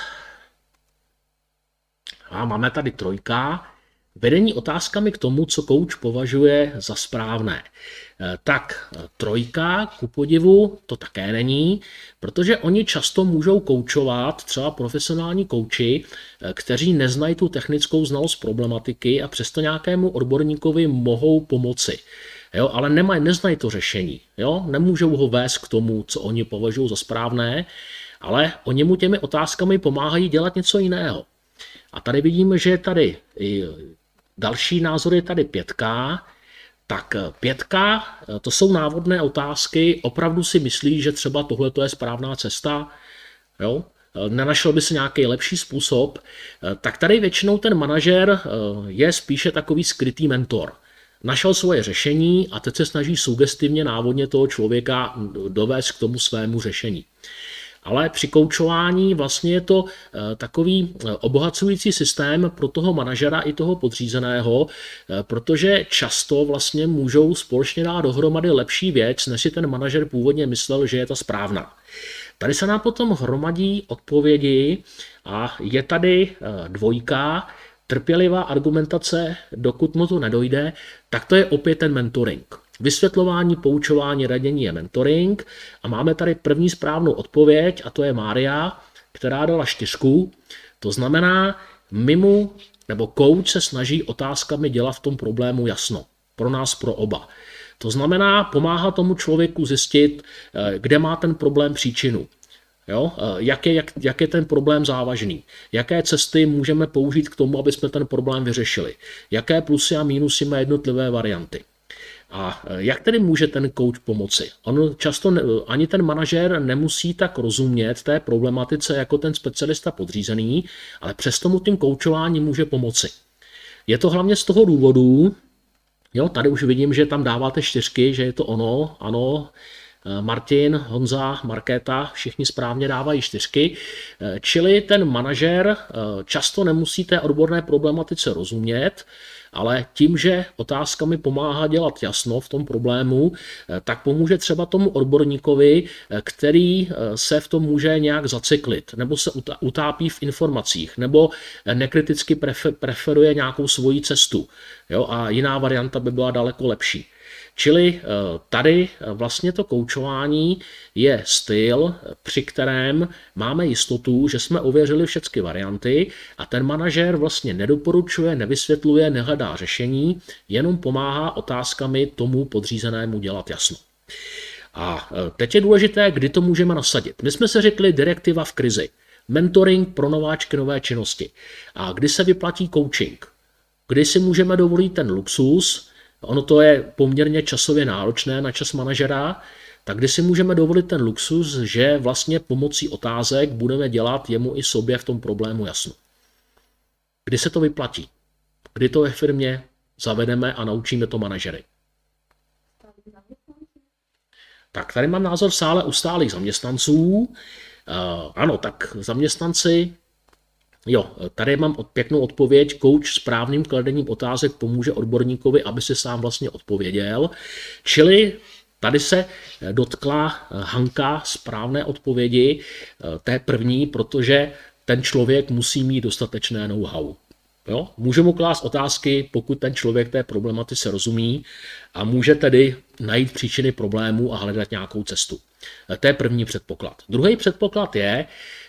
A máme tady trojka. Vedení otázkami k tomu, co kouč považuje za správné. Eh, tak trojka, ku podivu, to také není, protože oni často můžou koučovat, třeba profesionální kouči, eh, kteří neznají tu technickou znalost problematiky a přesto nějakému odborníkovi mohou pomoci. Jo, ale nemají, neznají to řešení. Jo? Nemůžou ho vést k tomu, co oni považují za správné, ale oni mu těmi otázkami pomáhají dělat něco jiného. A tady vidíme, že je tady Další názor je tady pětka. Tak eh, pětka, eh, to jsou návodné otázky, opravdu si myslí, že třeba tohle je správná cesta, jo? Eh, nenašel by se nějaký lepší způsob, tak tady většinou ten manažer je spíše takový skrytý mentor. Našel svoje řešení a teď se snaží sugestivně návodně toho člověka dovést k tomu svému řešení. Ale při koučování vlastně je to eh, takový eh, obohacující systém pro toho manažera i toho podřízeného, eh, protože často vlastně můžou společně dát dohromady lepší věc, než si ten manažer původně myslel, že je ta správná. Tady se nám potom hromadí odpovědi a je tady dvojka, trpělivá argumentace, dokud mu to nedojde, tak to je opět ten mentoring. Vysvětlování, poučování, radění je mentoring a máme tady první správnou odpověď a to je Mária, která dala čtyřku. To znamená, mimo nebo coach se snaží otázkami dělat v tom problému jasno. Pro nás, pro oba. To znamená, pomáhá tomu člověku zjistit, eh, kde má ten problém příčinu. Jo? Eh, jak, je, jak, jak je ten problém závažný? Jaké cesty můžeme použít k tomu, aby jsme ten problém vyřešili? Jaké plusy a mínusy má jednotlivé varianty? A e, jak tedy může ten coach pomoci? On často ne, ani ten manažer nemusí tak rozumět té problematice jako ten specialista podřízený, ale přesto mu tím koučování může pomoci. Je to hlavně z toho důvodu, jo, tady už vidím, že tam dáváte čtyřky, že je to ono, ano, Martin, Honza, Markéta, všichni správně dávají čtyřky, e, čili ten manažer často nemusí té odborné problematice rozumět, ale tím, že otázkami pomáhá dělat jasno v tom problému, eh, tak pomůže třeba tomu odborníkovi, eh, který eh, se v tom může nějak zacyklit, nebo se utápí v informacích, nebo nekriticky preferuje nějakou svoji cestu. Jo? A jiná varianta by byla daleko lepší. Čili eh, tady eh, vlastně to koučování je styl, při kterém máme jistotu, že jsme ověřili všechny varianty a ten manažer vlastně nedoporučuje, nevysvětluje, nehledá řešení, jenom pomáhá otázkami tomu podřízenému dělat jasno. A eh, teď je důležité, kdy to můžeme nasadit. My jsme se řekli direktiva v krizi. Mentoring pro nováčky nové činnosti. A kdy se vyplatí coaching? Kdy si můžeme dovolit ten luxus, ono to je poměrně časově náročné na čas manažera, tak kdy si můžeme dovolit ten luxus, že vlastně pomocí otázek budeme dělat jemu i sobě v tom problému jasno. Kdy se to vyplatí? Kdy to ve firmě zavedeme a naučíme to manažery? Tak tady mám názor v sále ustálých zaměstnanců. Ano, tak zaměstnanci Jo, tady mám pěknou odpověď. Coach správným kladením otázek pomůže odborníkovi, aby si sám vlastně odpověděl. Čili tady se dotkla Hanka správné odpovědi, té první, protože ten člověk musí mít dostatečné know-how. Jo? Může mu klást otázky, pokud ten člověk té problematice rozumí a může tedy najít příčiny problému a hledat nějakou cestu. To je první předpoklad. Druhý předpoklad je,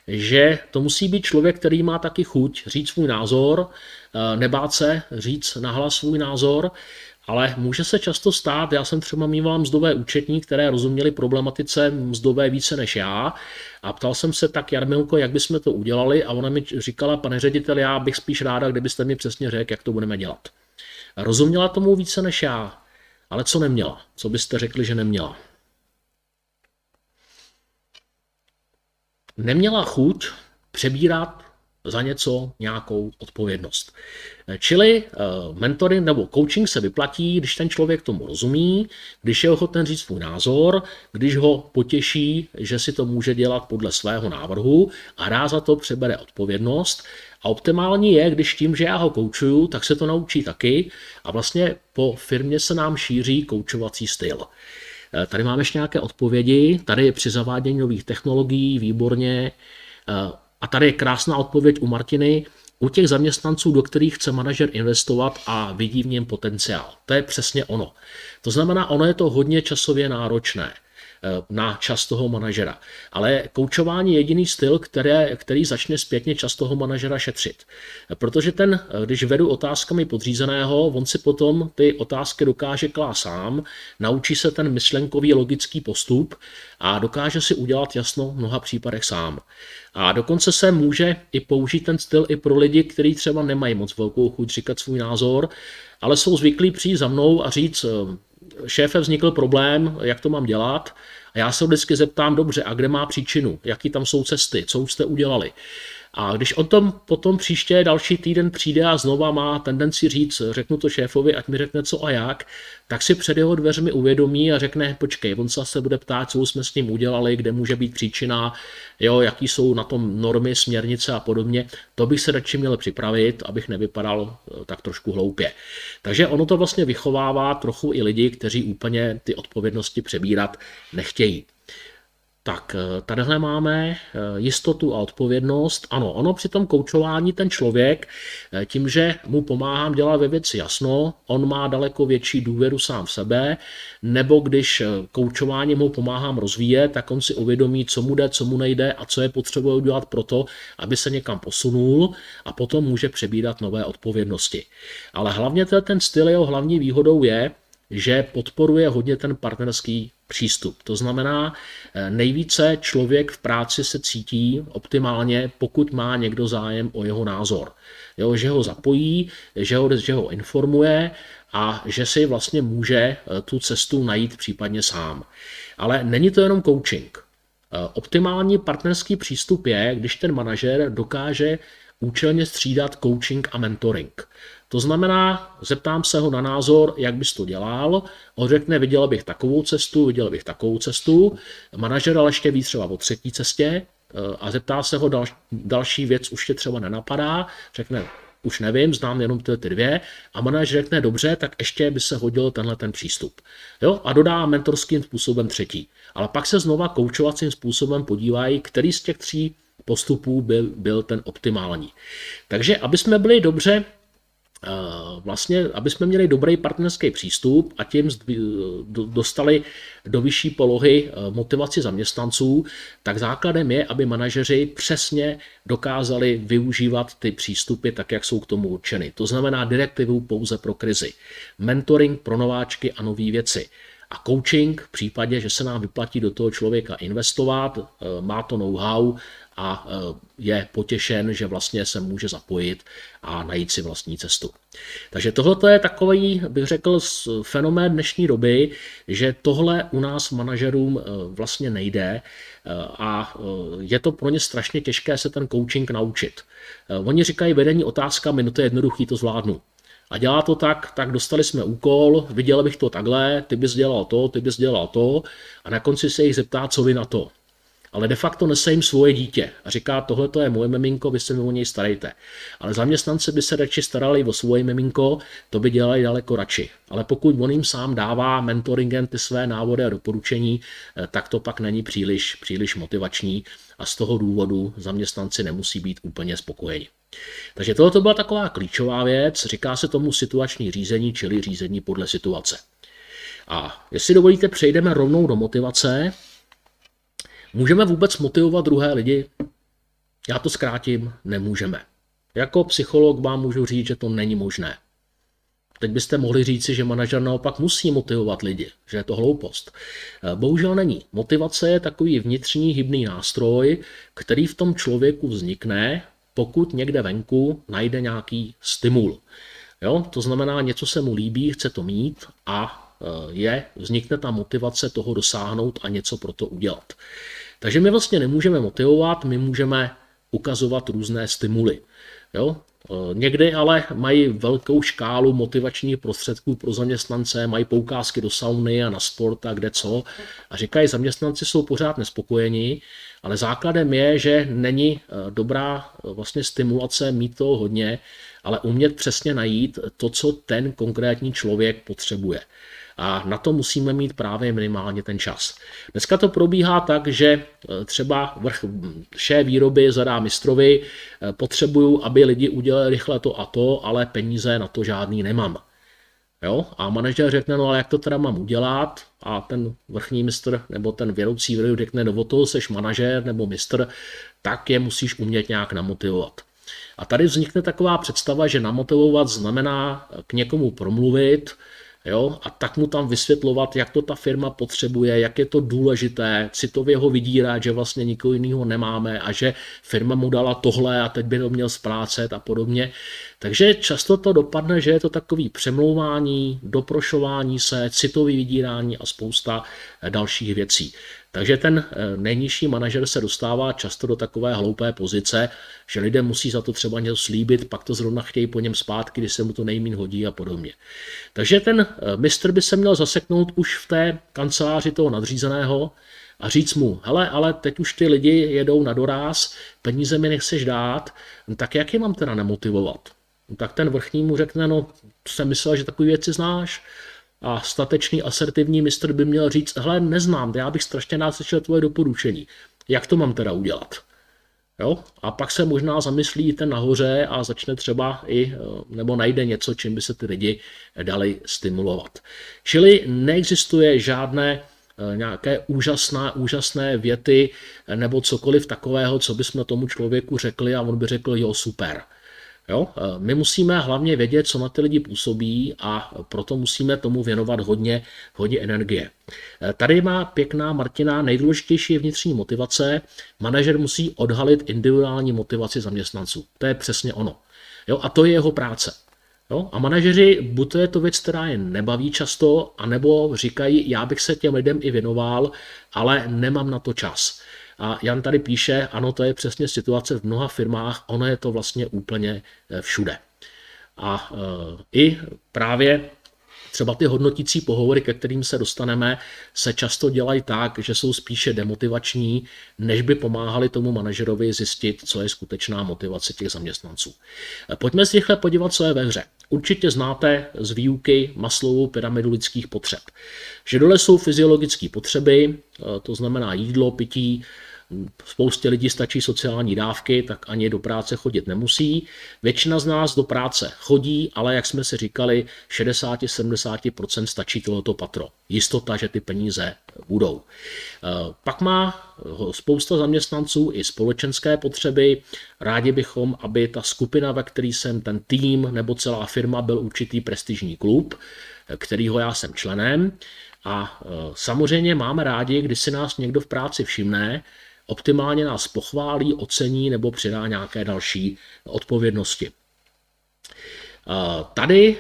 že to musí být člověk, který má taky chuť říct svůj názor, eh, nebát se říct nahlas svůj názor, ale může se často stát, já jsem třeba mýval mzdové účetní, které rozuměli problematice mzdové více než já a ptal jsem se tak, Jarmilko, jak bychom to udělali a ona mi říkala, pane ředitel, já bych spíš ráda, kdybyste mi přesně řekl, jak to budeme dělat. Rozuměla tomu více než já, ale co neměla? Co byste řekli, že neměla? neměla chuť přebírat za něco nějakou odpovědnost. Čili eh, mentoring nebo coaching se vyplatí, když ten člověk tomu rozumí, když je ochoten říct svůj názor, když ho potěší, že si to může dělat podle svého návrhu a rád za to přebere odpovědnost. A optimální je, když tím, že já ho koučuju, tak se to naučí taky a vlastně po firmě se nám šíří koučovací styl. Eh, tady máme ještě nějaké odpovědi. Tady je při zavádění nových technologií, výborně. Eh, a tady je krásná odpověď u Martiny. U těch zaměstnanců, do kterých chce manažer investovat a vidí v něm potenciál. To je přesně ono. To znamená, ono je to hodně časově náročné. Eh, na čas toho manažera. Ale koučování je jediný styl, které, který začne zpětně čas toho manažera šetřit. Protože ten, eh, když vedu otázkami podřízeného, on si potom ty otázky dokáže klát sám, naučí se ten myšlenkový logický postup a dokáže si udělat jasno v mnoha případech sám. A dokonce se může i použít ten styl i pro lidi, kteří třeba nemají moc velkou chuť říkat svůj názor, ale jsou zvyklí přijít za mnou a říct, eh, šéfe vznikl problém, jak to mám dělat. A já se vždycky zeptám, dobře, a kde má příčinu? Jaký tam jsou cesty? Co už jste udělali? A když o tom potom příště další týden přijde a znova má tendenci říct, řeknu to šéfovi, ať mi řekne co a jak, tak si před jeho dveřmi uvědomí a řekne, počkej, on se bude ptát, co jsme s ním udělali, kde může být příčina, jo, jaký jsou na tom normy, směrnice a podobně. To bych se radši měl připravit, abych nevypadal eh, tak trošku hloupě. Takže ono to vlastně vychovává trochu i lidi, kteří úplně ty odpovědnosti přebírat nechtějí. Tak eh, tadyhle máme eh, jistotu a odpovědnost. Ano, ono při tom koučování ten člověk, eh, tím, že mu pomáhám dělat ve věci jasno, on má daleko větší důvěru sám v sebe, nebo když koučování mu pomáhám rozvíjet, tak on si uvědomí, co mu jde, co mu nejde a co je potřeba udělat pro to, aby se někam posunul a potom může přebírat nové odpovědnosti. Ale hlavně ten styl jeho hlavní výhodou je, že podporuje hodně ten partnerský přístup. To znamená, eh, nejvíce člověk v práci se cítí optimálně, pokud má někdo zájem o jeho názor. Jo, že ho zapojí, že ho, že ho informuje a že si vlastně může eh, tu cestu najít případně sám. Ale není to jenom coaching. Eh, optimální partnerský přístup je, když ten manažer dokáže účelně střídat coaching a mentoring. To znamená, zeptám se ho na názor, jak bys to dělal, on řekne, viděl bych takovou cestu, viděl bych takovou cestu, manažer ale ještě ví třeba o třetí cestě eh, a zeptá se ho, dal, další věc už tě třeba nenapadá, řekne, už nevím, znám jenom ty, ty dvě a manažer řekne, dobře, tak ještě by se hodil tenhle ten přístup. Jo? A dodá mentorským způsobem třetí. Ale pak se znova koučovacím způsobem podívají, který z těch tří postupů byl, byl ten optimální. Takže aby jsme byli dobře vlastně, aby jsme měli dobrý partnerský přístup a tím dostali do vyšší polohy e, motivaci zaměstnanců, tak základem je, aby manažeři přesně dokázali využívat ty přístupy tak, jak jsou k tomu určeny. To znamená direktivu pouze pro krizi, mentoring pro nováčky a nové věci. A coaching v případě, že se nám vyplatí do toho člověka investovat, má to know-how a e, je potěšen, že vlastně se může zapojit a najít si vlastní cestu. Takže tohle je takový, bych řekl, fenomén dnešní doby, že tohle u nás manažerům e, vlastně nejde e, a je to pro ně strašně těžké se ten coaching naučit. Oni říkají vedení otázkami, no to je jednoduchý, to zvládnu. a dělá to tak, tak dostali jsme úkol, viděl bych to takhle, ty bys dělal to, ty bys dělal to a na konci se jich zeptá, co vy na to ale de facto nese jim svoje dítě a říká, tohle to je moje miminko, vy se mi o něj starejte. Ale zaměstnanci by se radši starali o svoje miminko, to by dělali daleko radši. Ale pokud on jim sám dává mentoringem ty své návody a doporučení, eh, tak to pak není příliš, příliš motivační a z toho důvodu zaměstnanci nemusí být úplně spokojeni. Takže tohle byla taková klíčová věc, říká se tomu situační řízení, čili řízení podle situace. A jestli dovolíte, přejdeme rovnou do motivace, Můžeme vůbec motivovat druhé lidi? Já to zkrátím, nemůžeme. Jako psycholog vám můžu říct, že to není možné. Teď byste mohli říci, že manažer naopak musí motivovat lidi, že je to hloupost. Eh, bohužel není. Motivace je takový vnitřní hybný nástroj, který v tom člověku vznikne, pokud někde venku najde nějaký stimul. Jo? To znamená, něco se mu líbí, chce to mít a je, vznikne ta motivace toho dosáhnout a něco pro to udělat. Takže my vlastně nemůžeme motivovat, my můžeme ukazovat různé stimuly. Jo? E, někdy ale mají velkou škálu motivačních prostředků pro zaměstnance, mají poukázky do sauny a na sport a kde co. A říkají, zaměstnanci jsou pořád nespokojení, ale základem je, že není e, dobrá vlastně stimulace mít toho hodně, ale umět přesně najít to, co ten konkrétní člověk potřebuje. A na to musíme mít právě minimálně ten čas. Dneska to probíhá tak, že e, třeba vrch vše výroby zadá mistrovi, e, potřebuju, aby lidi udělali rychle to a to, ale peníze na to žádný nemám. Jo? A manažer řekne, no ale jak to teda mám udělat? A ten vrchní mistr nebo ten vědoucí výroby řekne, no o toho seš manažer nebo mistr, tak je musíš umět nějak namotivovat. A tady vznikne taková představa, že namotivovat znamená k někomu promluvit, Jo? A tak mu tam vysvětlovat, jak to ta firma potřebuje, jak je to důležité, citově ho vydírat, že vlastně nikoho jiného nemáme a že firma mu dala tohle a teď by to měl splácet a podobně. Takže často to dopadne, že je to takový přemlouvání, doprošování se, citový vydírání a spousta dalších věcí. Takže ten eh, nejnižší manažer se dostává často do takové hloupé pozice, že lidé musí za to třeba něco slíbit, pak to zrovna chtějí po něm zpátky, když se mu to nejmín hodí a podobně. Takže ten eh, mistr by se měl zaseknout už v té kanceláři toho nadřízeného a říct mu, hele, ale teď už ty lidi jedou na doráz, peníze mi nechceš dát, tak jak je mám teda nemotivovat? Tak ten vrchní mu řekne, no jsem myslel, že takové věci znáš, a statečný, asertivní mistr by měl říct, hele, neznám, já bych strašně rád slyšel tvoje doporučení. Jak to mám teda udělat? Jo? A pak se možná zamyslí ten nahoře a začne třeba i, nebo najde něco, čím by se ty lidi dali stimulovat. Čili neexistuje žádné eh, nějaké úžasné, úžasné věty nebo cokoliv takového, co bychom tomu člověku řekli a on by řekl, jo, super. Jo? My musíme hlavně vědět, co na ty lidi působí a proto musíme tomu věnovat hodně, hodně energie. Eh, tady má pěkná Martina nejdůležitější je vnitřní motivace. Manažer musí odhalit individuální motivaci zaměstnanců. To je přesně ono. Jo? A to je jeho práce. Jo? A manažeři, buď to je to věc, která je nebaví často, anebo říkají, já bych se těm lidem i věnoval, ale nemám na to čas. A Jan tady píše, ano, to je přesně situace v mnoha firmách, ono je to vlastně úplně eh, všude. A eh, i právě třeba ty hodnotící pohovory, ke kterým se dostaneme, se často dělají tak, že jsou spíše demotivační, než by pomáhali tomu manažerovi zjistit, co je skutečná motivace těch zaměstnanců. Eh, pojďme si rychle podívat, co je ve hře. Určitě znáte z výuky Maslowu pyramidu lidských potřeb. Že dole jsou fyziologické potřeby, to znamená jídlo, pití, Spoustě lidí stačí sociální dávky, tak ani do práce chodit nemusí. Většina z nás do práce chodí, ale jak jsme si říkali, 60-70% stačí tohoto patro. Jistota, že ty peníze budou. Eh, pak má spousta zaměstnanců i společenské potřeby. Rádi bychom, aby ta skupina, ve které jsem ten tým nebo celá firma byl určitý prestižní klub, kterýho já jsem členem. A eh, samozřejmě máme rádi, když si nás někdo v práci všimne, optimálně nás pochválí, ocení nebo přidá nějaké další odpovědnosti. Tady,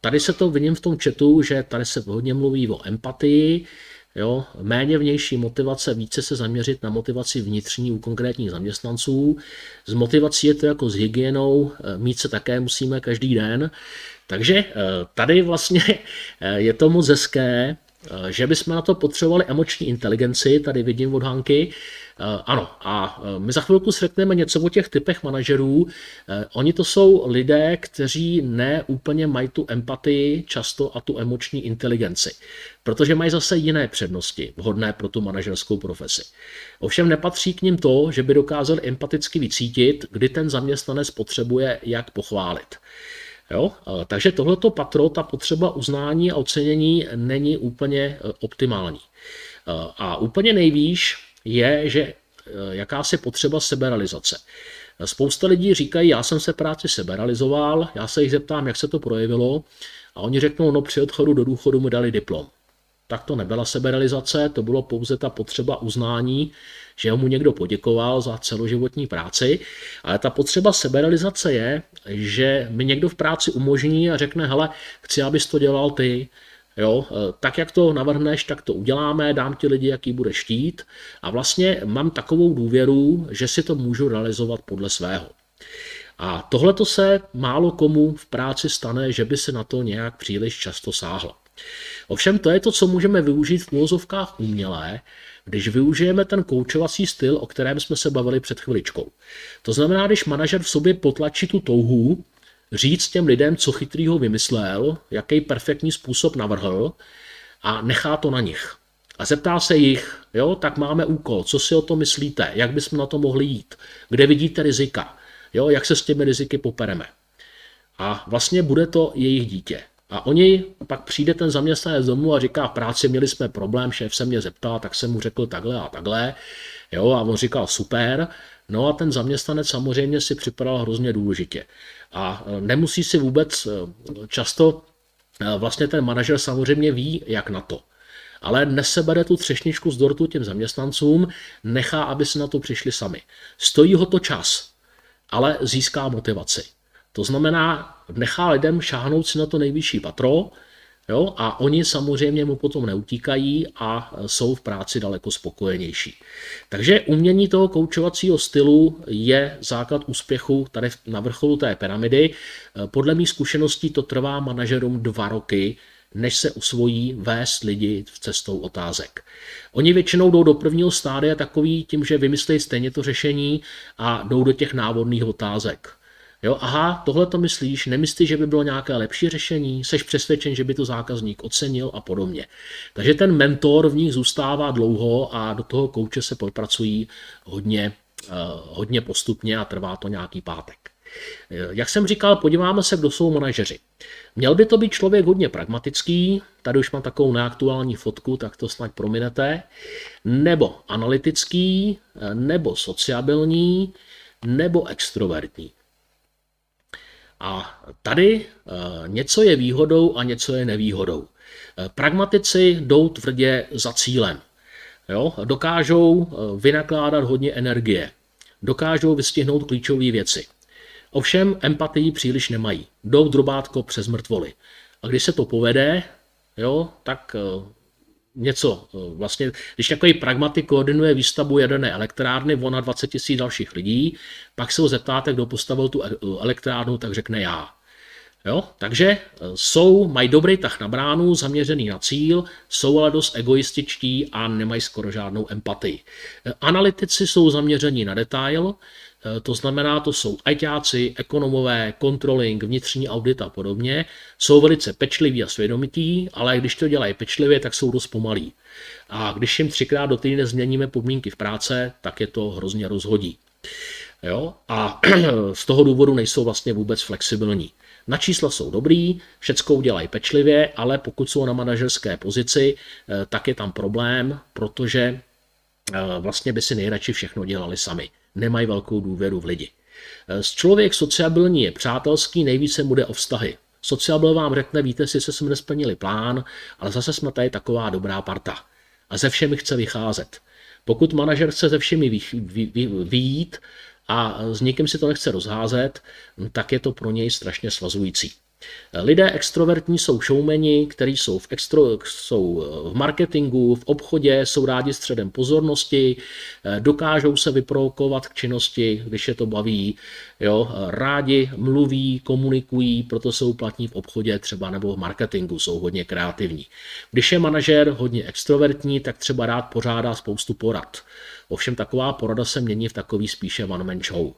tady se to vidím v tom chatu, že tady se hodně mluví o empatii, Jo, méně vnější motivace, více se zaměřit na motivaci vnitřní u konkrétních zaměstnanců. S motivací je to jako s hygienou, mít se také musíme každý den. Takže tady vlastně je to moc hezké, že bychom na to potřebovali emoční inteligenci, tady vidím od Hanky, Eh, ano, a eh, my za chvilku řekneme něco o těch typech manažerů. Eh, oni to jsou lidé, kteří ne úplně mají tu empatii často a tu emoční inteligenci, protože mají zase jiné přednosti, vhodné pro tu manažerskou profesi. Ovšem nepatří k ním to, že by dokázali empaticky vycítit, kdy ten zaměstnanec potřebuje jak pochválit. Jo? Takže tohleto patro, ta potřeba uznání a ocenění není úplně optimální. A úplně nejvýš je, že eh, jakási potřeba seberalizace. Spousta lidí říkají, já jsem se práci seberalizoval, já se jich zeptám, jak se to projevilo a oni řeknou, no při odchodu do důchodu mi dali diplom. Tak to nebyla seberalizace, to bylo pouze ta potřeba uznání, že mu někdo poděkoval za celoživotní práci, ale ta potřeba seberalizace je, že mi někdo v práci umožní a řekne, hele, chci, abys to dělal ty, Jo, e, tak, jak to navrhneš, tak to uděláme, dám ti lidi, jaký bude štít a vlastně mám takovou důvěru, že si to můžu realizovat podle svého. A tohle to se málo komu v práci stane, že by se na to nějak příliš často sáhlo. Ovšem to je to, co můžeme využít v úvozovkách umělé, když využijeme ten koučovací styl, o kterém jsme se bavili před chviličkou. To znamená, když manažer v sobě potlačí tu touhu, říct těm lidem, co chytrýho vymyslel, jaký perfektní způsob navrhl a nechá to na nich. A zeptá se jich, jo, tak máme úkol, co si o to myslíte, jak bychom na to mohli jít, kde vidíte rizika, jo, jak se s těmi riziky popereme. A vlastně bude to jejich dítě. A oni, pak přijde ten zaměstnanec domů a říká, v práci měli jsme problém, šéf se mě zeptal, tak jsem mu řekl takhle a takhle. Jo, a on říkal super. No a ten zaměstnanec samozřejmě si připadal hrozně důležitě. A e, nemusí si vůbec e, často, e, vlastně ten manažer samozřejmě ví, jak na to. Ale nesebere tu třešničku z dortu těm zaměstnancům, nechá, aby si na to přišli sami. Stojí ho to čas, ale získá motivaci. To znamená, nechá lidem šáhnout si na to nejvyšší patro, Jo? A oni samozřejmě mu potom neutíkají a jsou v práci daleko spokojenější. Takže umění toho koučovacího stylu je základ úspěchu tady na vrcholu té pyramidy. Podle mých zkušeností to trvá manažerům dva roky, než se usvojí vést lidi v cestou otázek. Oni většinou jdou do prvního stádia takový tím, že vymyslejí stejně to řešení a jdou do těch návodných otázek. Jo, aha, tohle to myslíš, nemyslíš, že by bylo nějaké lepší řešení, seš přesvědčen, že by to zákazník ocenil a podobně. Takže ten mentor v nich zůstává dlouho a do toho kouče se popracují hodně, uh, hodně postupně a trvá to nějaký pátek. Eh, jak jsem říkal, podíváme se, kdo jsou manažeři. Měl by to být člověk hodně pragmatický, tady už mám takovou neaktuální fotku, tak to snad prominete, nebo analytický, eh, nebo sociabilní, nebo extrovertní. A tady eh, něco je výhodou a něco je nevýhodou. Eh, pragmatici jdou tvrdě za cílem. Jo? Dokážou eh, vynakládat hodně energie. Dokážou vystihnout klíčové věci. Ovšem empatii příliš nemají. Jdou drobátko přes mrtvoly. A když se to povede, jo, tak něco, eh, vlastně, když takový pragmatik koordinuje výstavbu jaderné elektrárny, ona 20 tisíc dalších lidí, pak se ho zeptáte, kdo postavil tu elektrárnu, tak řekne já. Jo? Takže eh, jsou, mají dobrý tah na bránu, zaměřený na cíl, jsou ale dost egoističtí a nemají skoro žádnou empatii. Eh, analytici jsou zaměření na detail, Eh, to znamená, to jsou ajťáci, ekonomové, controlling, vnitřní audit a podobně. Jsou velice pečliví a svědomití, ale když to dělají pečlivě, tak jsou dost pomalí. A když jim třikrát do týdne změníme podmínky v práce, tak je to hrozně rozhodí. Jo? A z toho důvodu nejsou vlastně vůbec flexibilní. Na čísla jsou dobrý, všecko udělají pečlivě, ale pokud jsou na manažerské pozici, eh, tak je tam problém, protože eh, vlastně by si nejradši všechno dělali sami nemají velkou důvěru v lidi. Eh, člověk sociabilní je přátelský, nejvíce bude o vztahy. Sociabil vám řekne, víte, si se jsme nesplnili plán, ale zase jsme tady taková dobrá parta. A ze všemi chce vycházet. Pokud manažer chce ze všemi vyjít a s někým si to nechce rozházet, tak je to pro něj strašně svazující. Lidé extrovertní jsou showmeni, kteří jsou v, extro, jsou v marketingu, v obchodě, jsou rádi středem pozornosti, dokážou se vyprovokovat k činnosti, když je to baví, jo, rádi mluví, komunikují, proto jsou platní v obchodě třeba nebo v marketingu, jsou hodně kreativní. Když je manažer hodně extrovertní, tak třeba rád pořádá spoustu porad. Ovšem taková porada se mění v takový spíše one-man show.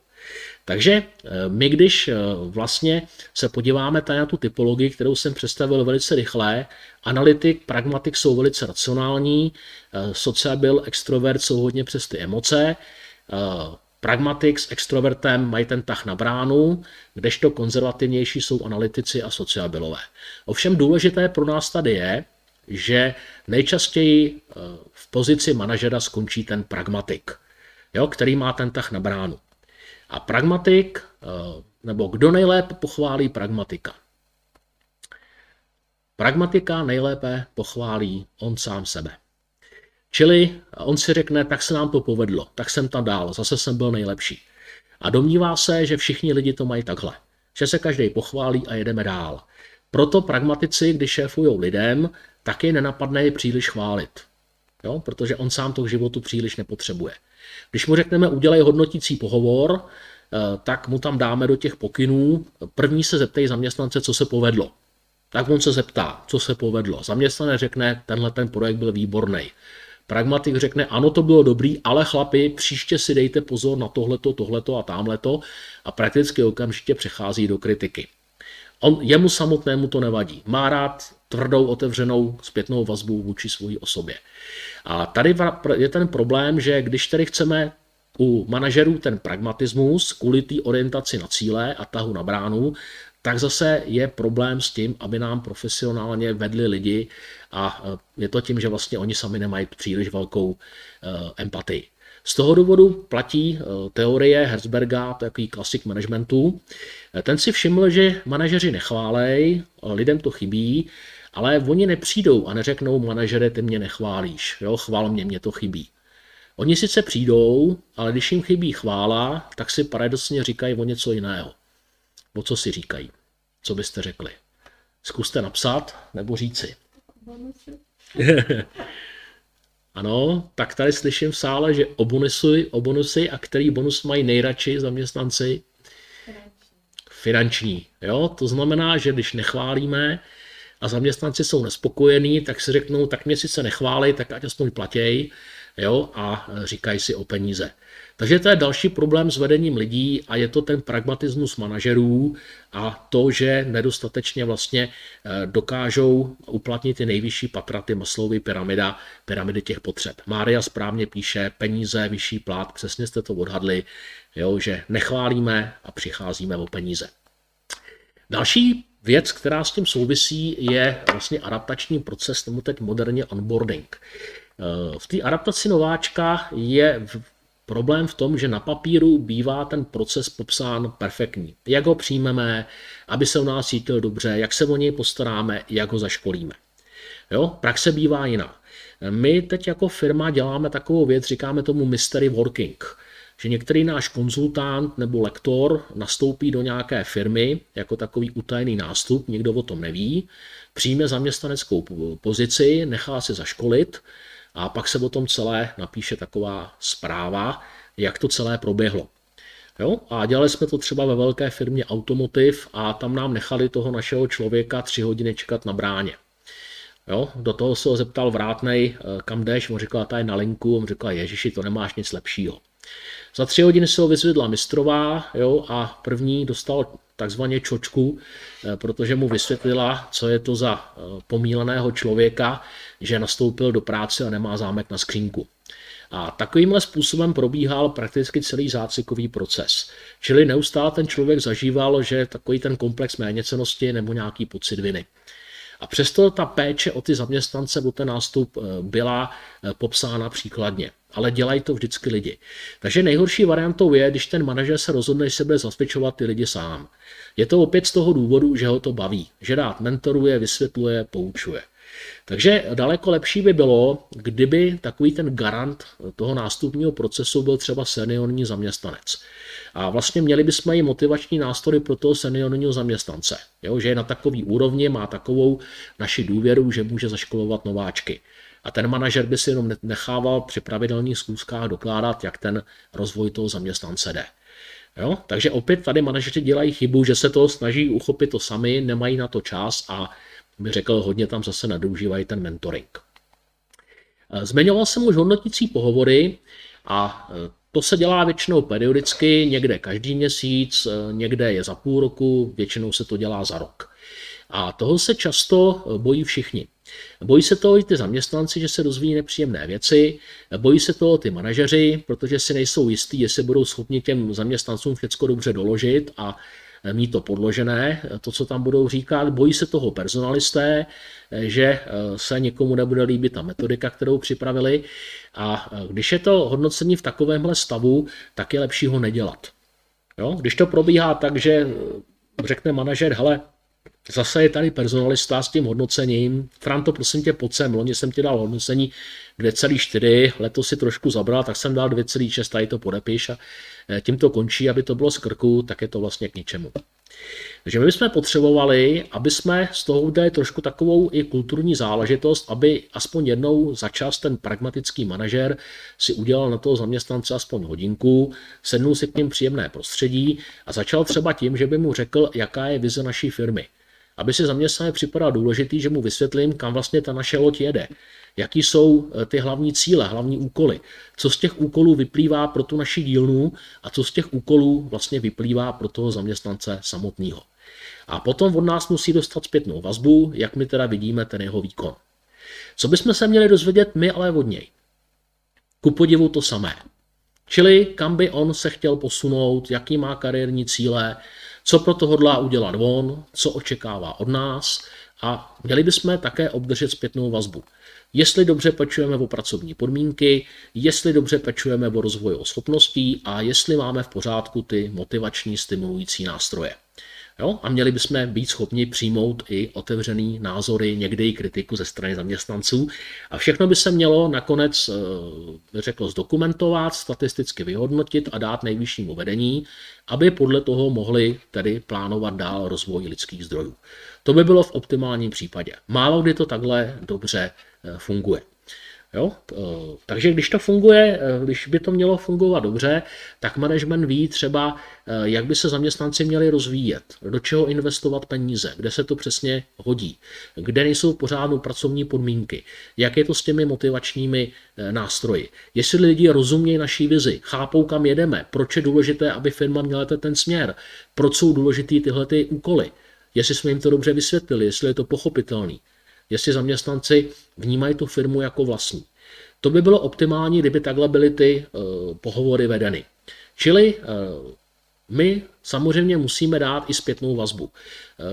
Takže eh, my, když eh, vlastně se podíváme tady na tu typologii, kterou jsem představil velice rychle, analytik, pragmatik jsou velice racionální, eh, sociabil, extrovert jsou hodně přes ty emoce, pragmatik s extrovertem mají ten tah na bránu, kdežto konzervativnější jsou analytici a sociabilové. Ovšem důležité pro nás tady je, že nejčastěji v pozici manažera skončí ten pragmatik, jo, který má ten tah na bránu. A pragmatik, eh, nebo kdo nejlépe pochválí pragmatika? Pragmatika nejlépe pochválí on sám sebe. Čili on si řekne, tak se nám to povedlo, tak jsem tam dál, zase jsem byl nejlepší. A domnívá se, že všichni lidi to mají takhle, že se každý pochválí a jedeme dál. Proto pragmatici, když šéfují lidem, taky nenapadne je příliš chválit. Jo? Protože on sám to k životu příliš nepotřebuje. Když mu řekneme udělej hodnotící pohovor, eh, tak mu tam dáme do těch pokynů. První se zeptej zaměstnance, co se povedlo. Tak on se zeptá, co se povedlo. Zaměstnanec řekne, tenhle ten projekt byl výborný. Pragmatik řekne, ano, to bylo dobrý, ale chlapi, příště si dejte pozor na tohleto, tohleto a tamhleto a prakticky okamžitě přechází do kritiky. On, jemu samotnému to nevadí. Má rád tvrdou, otevřenou zpětnou vazbu vůči své osobě. A tady je ten problém, že když tedy chceme u manažerů ten pragmatismus kvůli té orientaci na cíle a tahu na bránu, tak zase je problém s tím, aby nám profesionálně vedli lidi a e, je to tím, že vlastně oni sami nemají příliš velkou e, empatii. Z toho důvodu platí e, teorie Herzberga, takový klasik managementu. Ten si všiml, že manažeři nechválej, lidem to chybí, ale oni nepřijdou a neřeknou, manažere, ty mě nechválíš, jo, chvál mě, mě to chybí. Oni sice přijdou, ale když jim chybí chvála, tak si paradoxně říkají o něco jiného. O co si říkají? Co byste řekli? Zkuste napsat nebo říci. ano, tak tady slyším v sále, že o bonusy, o bonusy a který bonus mají nejradši zaměstnanci? Finanční. Finanční. Jo? To znamená, že když nechválíme, a zaměstnanci jsou nespokojení, tak si řeknou, tak mě sice nechválí, tak ať aspoň platěj, jo, a říkají si o peníze. Takže to je další problém s vedením lidí a je to ten pragmatismus manažerů a to, že nedostatečně vlastně eh, dokážou uplatnit ty nejvyšší patra, ty maslovy pyramida, pyramidy těch potřeb. Mária správně píše peníze, vyšší plát, přesně jste to odhadli, jo, že nechválíme a přicházíme o peníze. Další Věc, která s tím souvisí, je vlastně adaptační proces, nebo teď moderně onboarding. Eh, v té adaptaci nováčka je problém v tom, že na papíru bývá ten proces popsán perfektní. Jak ho přijmeme, aby se u nás cítil dobře, jak se o něj postaráme, jak ho zaškolíme. Jo, praxe bývá jiná. My teď jako firma děláme takovou věc, říkáme tomu mystery working že některý náš konzultant nebo lektor nastoupí do nějaké firmy jako takový utajený nástup, nikdo o tom neví, přijme zaměstnaneckou pozici, nechá se zaškolit a pak se o tom celé napíše taková zpráva, jak to celé proběhlo. Jo? A dělali jsme to třeba ve velké firmě Automotiv a tam nám nechali toho našeho člověka tři hodiny čekat na bráně. Jo? Do toho se ho zeptal vrátnej, eh, kam jdeš, on říkal, ta je na linku, on říkal, ježiši, to nemáš nic lepšího. Za tři hodiny se ho vyzvedla mistrová jo, a první dostal takzvaně čočku, eh, protože mu vysvětlila, co je to za eh, pomíleného člověka, že nastoupil do práce a nemá zámek na skřínku. A takovýmhle způsobem probíhal prakticky celý zácikový proces. Čili neustále ten člověk zažíval, že takový ten komplex méněcenosti nebo nějaký pocit viny. A přesto ta péče o ty zaměstnance, o ten nástup eh, byla popsána příkladně ale dělají to vždycky lidi. Takže nejhorší variantou je, když ten manažer se rozhodne, že se bude zasvědčovat ty lidi sám. Je to opět z toho důvodu, že ho to baví, že rád mentoruje, vysvětluje, poučuje. Takže daleko lepší by bylo, kdyby takový ten garant toho nástupního procesu byl třeba seniorní zaměstnanec. A vlastně měli bychom i motivační nástroje pro toho seniorního zaměstnance, jo, že je na takový úrovni, má takovou naši důvěru, že může zaškolovat nováčky. A ten manažer by si jenom nechával při pravidelných schůzkách dokládat, jak ten rozvoj toho zaměstnance jde. Jo? Takže opět tady manažeři dělají chybu, že se to snaží uchopit to sami, nemají na to čas a by řekl, hodně tam zase nadužívají ten mentoring. Eh, zmiňoval jsem už hodnotící pohovory a eh, to se dělá většinou periodicky, někde každý měsíc, eh, někde je za půl roku, většinou se to dělá za rok. A toho se často bojí všichni. Bojí se toho i ty zaměstnanci, že se dozví nepříjemné věci, bojí se toho ty manažeři, protože si nejsou jistí, jestli budou schopni těm zaměstnancům všechno dobře doložit a mít to podložené, to, co tam budou říkat. Bojí se toho personalisté, že se někomu nebude líbit ta metodika, kterou připravili. A když je to hodnocení v takovémhle stavu, tak je lepší ho nedělat. Jo? Když to probíhá tak, že řekne manažer, hele, Zase je tady personalista s tím hodnocením. Franto, prosím tě, pojď sem. Loni jsem ti dal hodnocení 2,4, letos si trošku zabral, tak jsem dal 2,6, tady to podepiš a eh, tím to končí, aby to bylo z krku, tak je to vlastně k ničemu. Takže my bychom potřebovali, aby jsme z toho udělali trošku takovou i kulturní záležitost, aby aspoň jednou za čas ten pragmatický manažer si udělal na toho zaměstnance aspoň hodinku, sednul si k ním příjemné prostředí a začal třeba tím, že by mu řekl, jaká je vize naší firmy aby si zaměstnanec připadal důležitý, že mu vysvětlím, kam vlastně ta naše loď jede. Jaký jsou eh, ty hlavní cíle, hlavní úkoly. Co z těch úkolů vyplývá pro tu naši dílnu a co z těch úkolů vlastně vyplývá pro toho zaměstnance samotného. A potom od nás musí dostat zpětnou vazbu, jak my teda vidíme ten jeho výkon. Co bychom se měli dozvědět my ale od něj? Ku podivu to samé. Čili kam by on se chtěl posunout, jaký má kariérní cíle, co pro to hodlá udělat on, co očekává od nás a měli bychom také obdržet zpětnou vazbu. Jestli dobře pečujeme o pracovní podmínky, jestli dobře pečujeme o rozvoj schopností a jestli máme v pořádku ty motivační stimulující nástroje. Jo? A měli bychom být schopni přijmout i otevřený názory, někdy i kritiku ze strany zaměstnanců. A všechno by se mělo nakonec, eh, řekl, zdokumentovat, statisticky vyhodnotit a dát nejvyššímu vedení, aby podle toho mohli tedy plánovat dál rozvoj lidských zdrojů. To by bylo v optimálním případě. Málo kdy to takhle dobře eh, funguje. Jo? Takže když to funguje, eh, když by to mělo fungovat dobře, tak management ví třeba, eh, jak by se zaměstnanci měli rozvíjet, do čeho investovat peníze, kde se to přesně hodí, kde nejsou pořádnou pracovní podmínky, jak je to s těmi motivačními eh, nástroji. Jestli lidi rozumějí naší vizi, chápou, kam jedeme, proč je důležité, aby firma měla ten směr, proč jsou důležité tyhle ty úkoly, jestli jsme jim to dobře vysvětlili, jestli je to pochopitelný jestli zaměstnanci vnímají tu firmu jako vlastní. To by bylo optimální, kdyby takhle byly ty uh, pohovory vedeny. Čili uh, my samozřejmě musíme dát i zpětnou vazbu. Uh,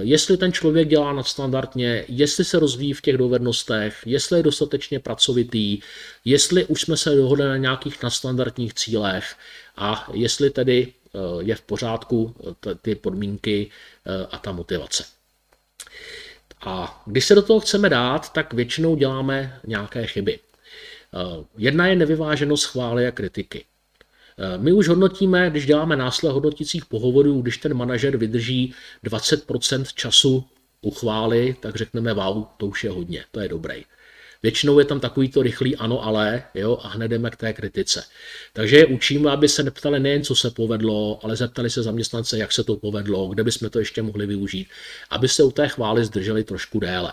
jestli ten člověk dělá nadstandardně, jestli se rozvíjí v těch dovednostech, jestli je dostatečně pracovitý, jestli už jsme se dohodli na nějakých nadstandardních cílech a jestli tedy je v pořádku ty podmínky a ta motivace. A když se do toho chceme dát, tak většinou děláme nějaké chyby. Eh, jedna je nevyváženost chvály a kritiky. Eh, my už hodnotíme, když děláme násled hodnotících pohovorů, když ten manažer vydrží 20% času u chvály, tak řekneme, wow, to už je hodně, to je dobrý. Většinou je tam takový to rychlý ano, ale, jo, a hned jdeme k té kritice. Takže je učíme, aby se neptali nejen, co se povedlo, ale zeptali se zaměstnance, jak se to povedlo, kde bychom to ještě mohli využít, aby se u té chvály zdrželi trošku déle.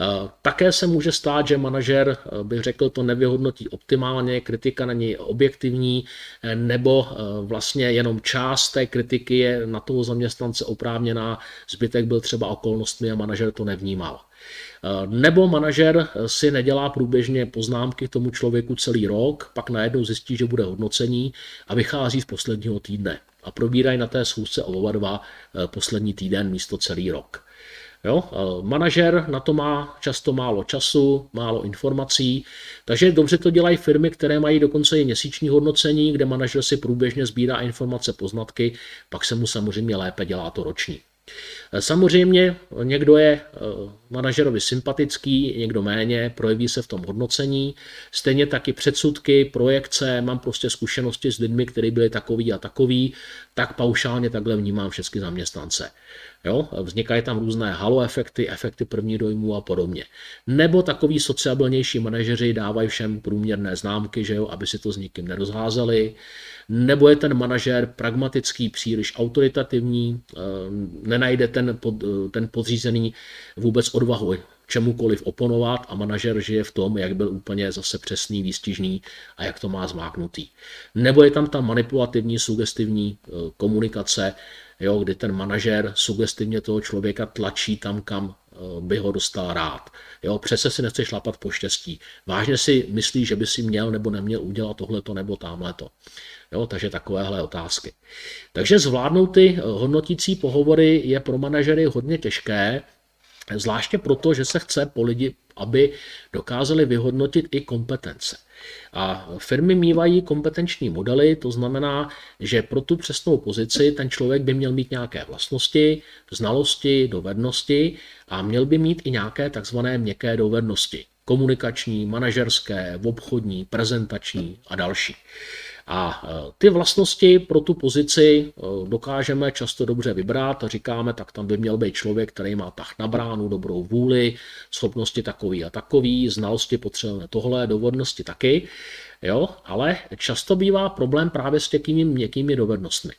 Eh, také se může stát, že manažer, eh, bych řekl, to nevyhodnotí optimálně, kritika na něj objektivní, eh, nebo vlastně jenom část té kritiky je na toho zaměstnance oprávněná, zbytek byl třeba okolnostmi a manažer to nevnímal. Nebo manažer si nedělá průběžně poznámky k tomu člověku celý rok, pak najednou zjistí, že bude hodnocení a vychází z posledního týdne a probírají na té schůzce oba dva poslední týden místo celý rok. Jo? Manažer na to má často málo času, málo informací, takže dobře to dělají firmy, které mají dokonce i měsíční hodnocení, kde manažer si průběžně sbírá informace, poznatky, pak se mu samozřejmě lépe dělá to roční. Samozřejmě někdo je eh, manažerovi sympatický, někdo méně, projeví se v tom hodnocení. Stejně taky předsudky, projekce, mám prostě zkušenosti s lidmi, kteří byli takový a takový, tak paušálně takhle vnímám všechny zaměstnance. Jo? Vznikají tam různé halo efekty, efekty první dojmu a podobně. Nebo takový sociabilnější manažeři dávají všem průměrné známky, že jo, aby si to s nikým nerozházeli. Nebo je ten manažer pragmatický, příliš autoritativní, eh, nenajde ten, pod, eh, ten podřízený vůbec odvahu čemukoliv oponovat a manažer žije v tom, jak byl úplně zase přesný, výstižný a jak to má zmáknutý. Nebo je tam ta manipulativní, sugestivní eh, komunikace, jo, kdy ten manažer sugestivně toho člověka tlačí tam, kam eh, by ho dostal rád. Jo, přece si nechce šlapat po štěstí. Vážně si myslí, že by si měl nebo neměl udělat tohleto nebo tamhleto. Jo, takže takovéhle otázky. Takže zvládnout ty eh, hodnotící pohovory je pro manažery hodně těžké, zvláště proto, že se chce po lidi, aby dokázali vyhodnotit i kompetence. A firmy mývají kompetenční modely, to znamená, že pro tu přesnou pozici ten člověk by měl mít nějaké vlastnosti, znalosti, dovednosti a měl by mít i nějaké takzvané měkké dovednosti. Komunikační, manažerské, obchodní, prezentační a další. A e, ty vlastnosti pro tu pozici e, dokážeme často dobře vybrat a říkáme, tak tam by měl být člověk, který má tah na bránu, dobrou vůli, schopnosti takový a takový, znalosti potřebujeme tohle, dovednosti taky, jo, ale často bývá problém právě s těmi měkkými dovednostmi. E,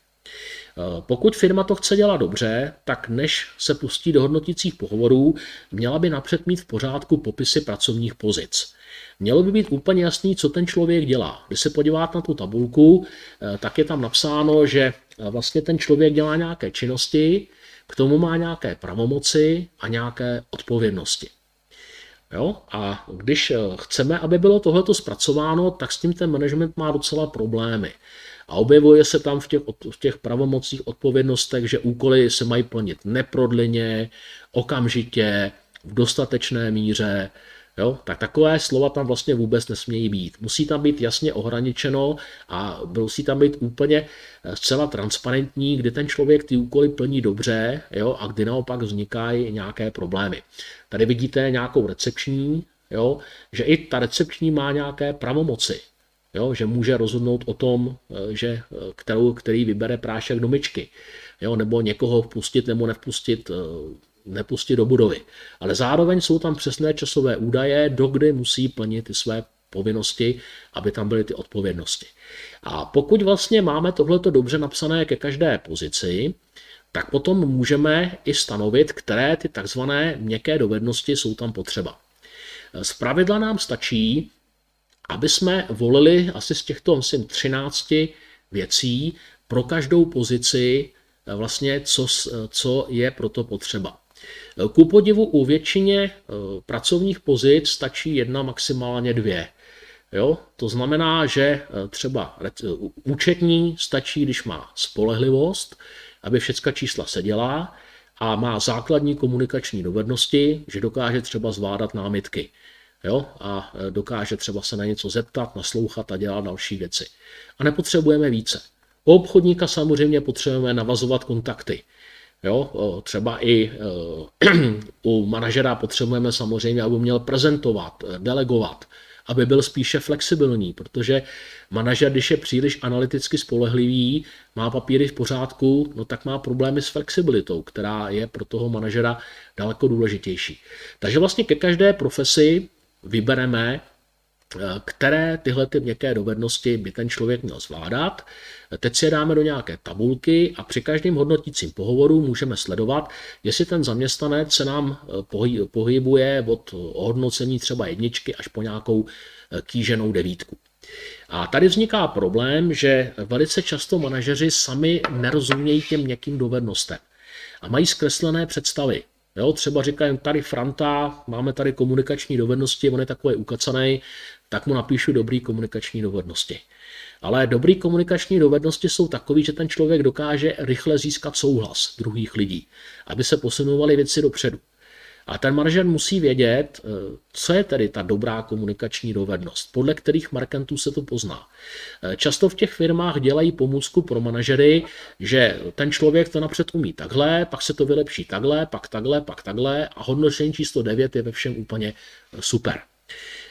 pokud firma to chce dělat dobře, tak než se pustí do hodnotících pohovorů, měla by napřed mít v pořádku popisy pracovních pozic. Mělo by být úplně jasný, co ten člověk dělá. Když se podíváte na tu tabulku, eh, tak je tam napsáno, že eh, vlastně ten člověk dělá nějaké činnosti, k tomu má nějaké pravomoci a nějaké odpovědnosti. Jo? A když eh, chceme, aby bylo tohleto zpracováno, tak s tím ten management má docela problémy. A objevuje se tam v těch, v těch pravomocích odpovědnostech, že úkoly se mají plnit neprodleně, okamžitě, v dostatečné míře, Jo? Tak takové slova tam vlastně vůbec nesmějí být. Musí tam být jasně ohraničeno a musí tam být úplně eh, zcela transparentní, kdy ten člověk ty úkoly plní dobře jo? a kdy naopak vznikají nějaké problémy. Tady vidíte nějakou recepční, jo? že i ta recepční má nějaké pravomoci. Jo, že může rozhodnout o tom, eh, že eh, kterou, který vybere prášek do myčky, jo, nebo někoho vpustit nebo nevpustit nepustit do budovy. Ale zároveň jsou tam přesné časové údaje, dokdy musí plnit ty své povinnosti, aby tam byly ty odpovědnosti. A pokud vlastně máme tohleto dobře napsané ke každé pozici, tak potom můžeme i stanovit, které ty takzvané měkké dovednosti jsou tam potřeba. Z pravidla nám stačí, aby jsme volili asi z těchto myslím, 13 věcí pro každou pozici vlastně, co, co je pro to potřeba. Ku podivu u většině eh, pracovních pozic stačí jedna, maximálně dvě. Jo? To znamená, že eh, třeba účetní stačí, když má spolehlivost, aby všechna čísla seděla a má základní komunikační dovednosti, že dokáže třeba zvládat námitky. Jo? A eh, dokáže třeba se na něco zeptat, naslouchat a dělat další věci. A nepotřebujeme více. U obchodníka samozřejmě potřebujeme navazovat kontakty. Jo, třeba i u manažera potřebujeme samozřejmě, aby měl prezentovat, delegovat, aby byl spíše flexibilní, protože manažer, když je příliš analyticky spolehlivý, má papíry v pořádku, no tak má problémy s flexibilitou, která je pro toho manažera daleko důležitější. Takže vlastně ke každé profesi vybereme Eh, které tyhle ty měkké dovednosti by ten člověk měl zvládat. Teď si je dáme do nějaké tabulky a při každém hodnotícím pohovoru můžeme sledovat, jestli ten zaměstnanec se nám eh, pohybuje od hodnocení třeba jedničky až po nějakou eh, kýženou devítku. A tady vzniká problém, že velice často manažeři sami nerozumějí těm měkkým dovednostem a mají zkreslené představy. Jo, třeba říkají, tady Franta, máme tady komunikační dovednosti, on je takový ukacaný, tak mu napíšu dobrý komunikační dovednosti. Ale dobrý komunikační dovednosti jsou takové, že ten člověk dokáže rychle získat souhlas druhých lidí, aby se posunovaly věci dopředu. A ten manažer musí vědět, eh, co je tedy ta dobrá komunikační dovednost, podle kterých markantů se to pozná. Eh, často v těch firmách dělají pomůcku pro manažery, že ten člověk to napřed umí takhle, pak se to vylepší takhle, pak takhle, pak takhle a hodnocení číslo 9 je ve všem úplně super.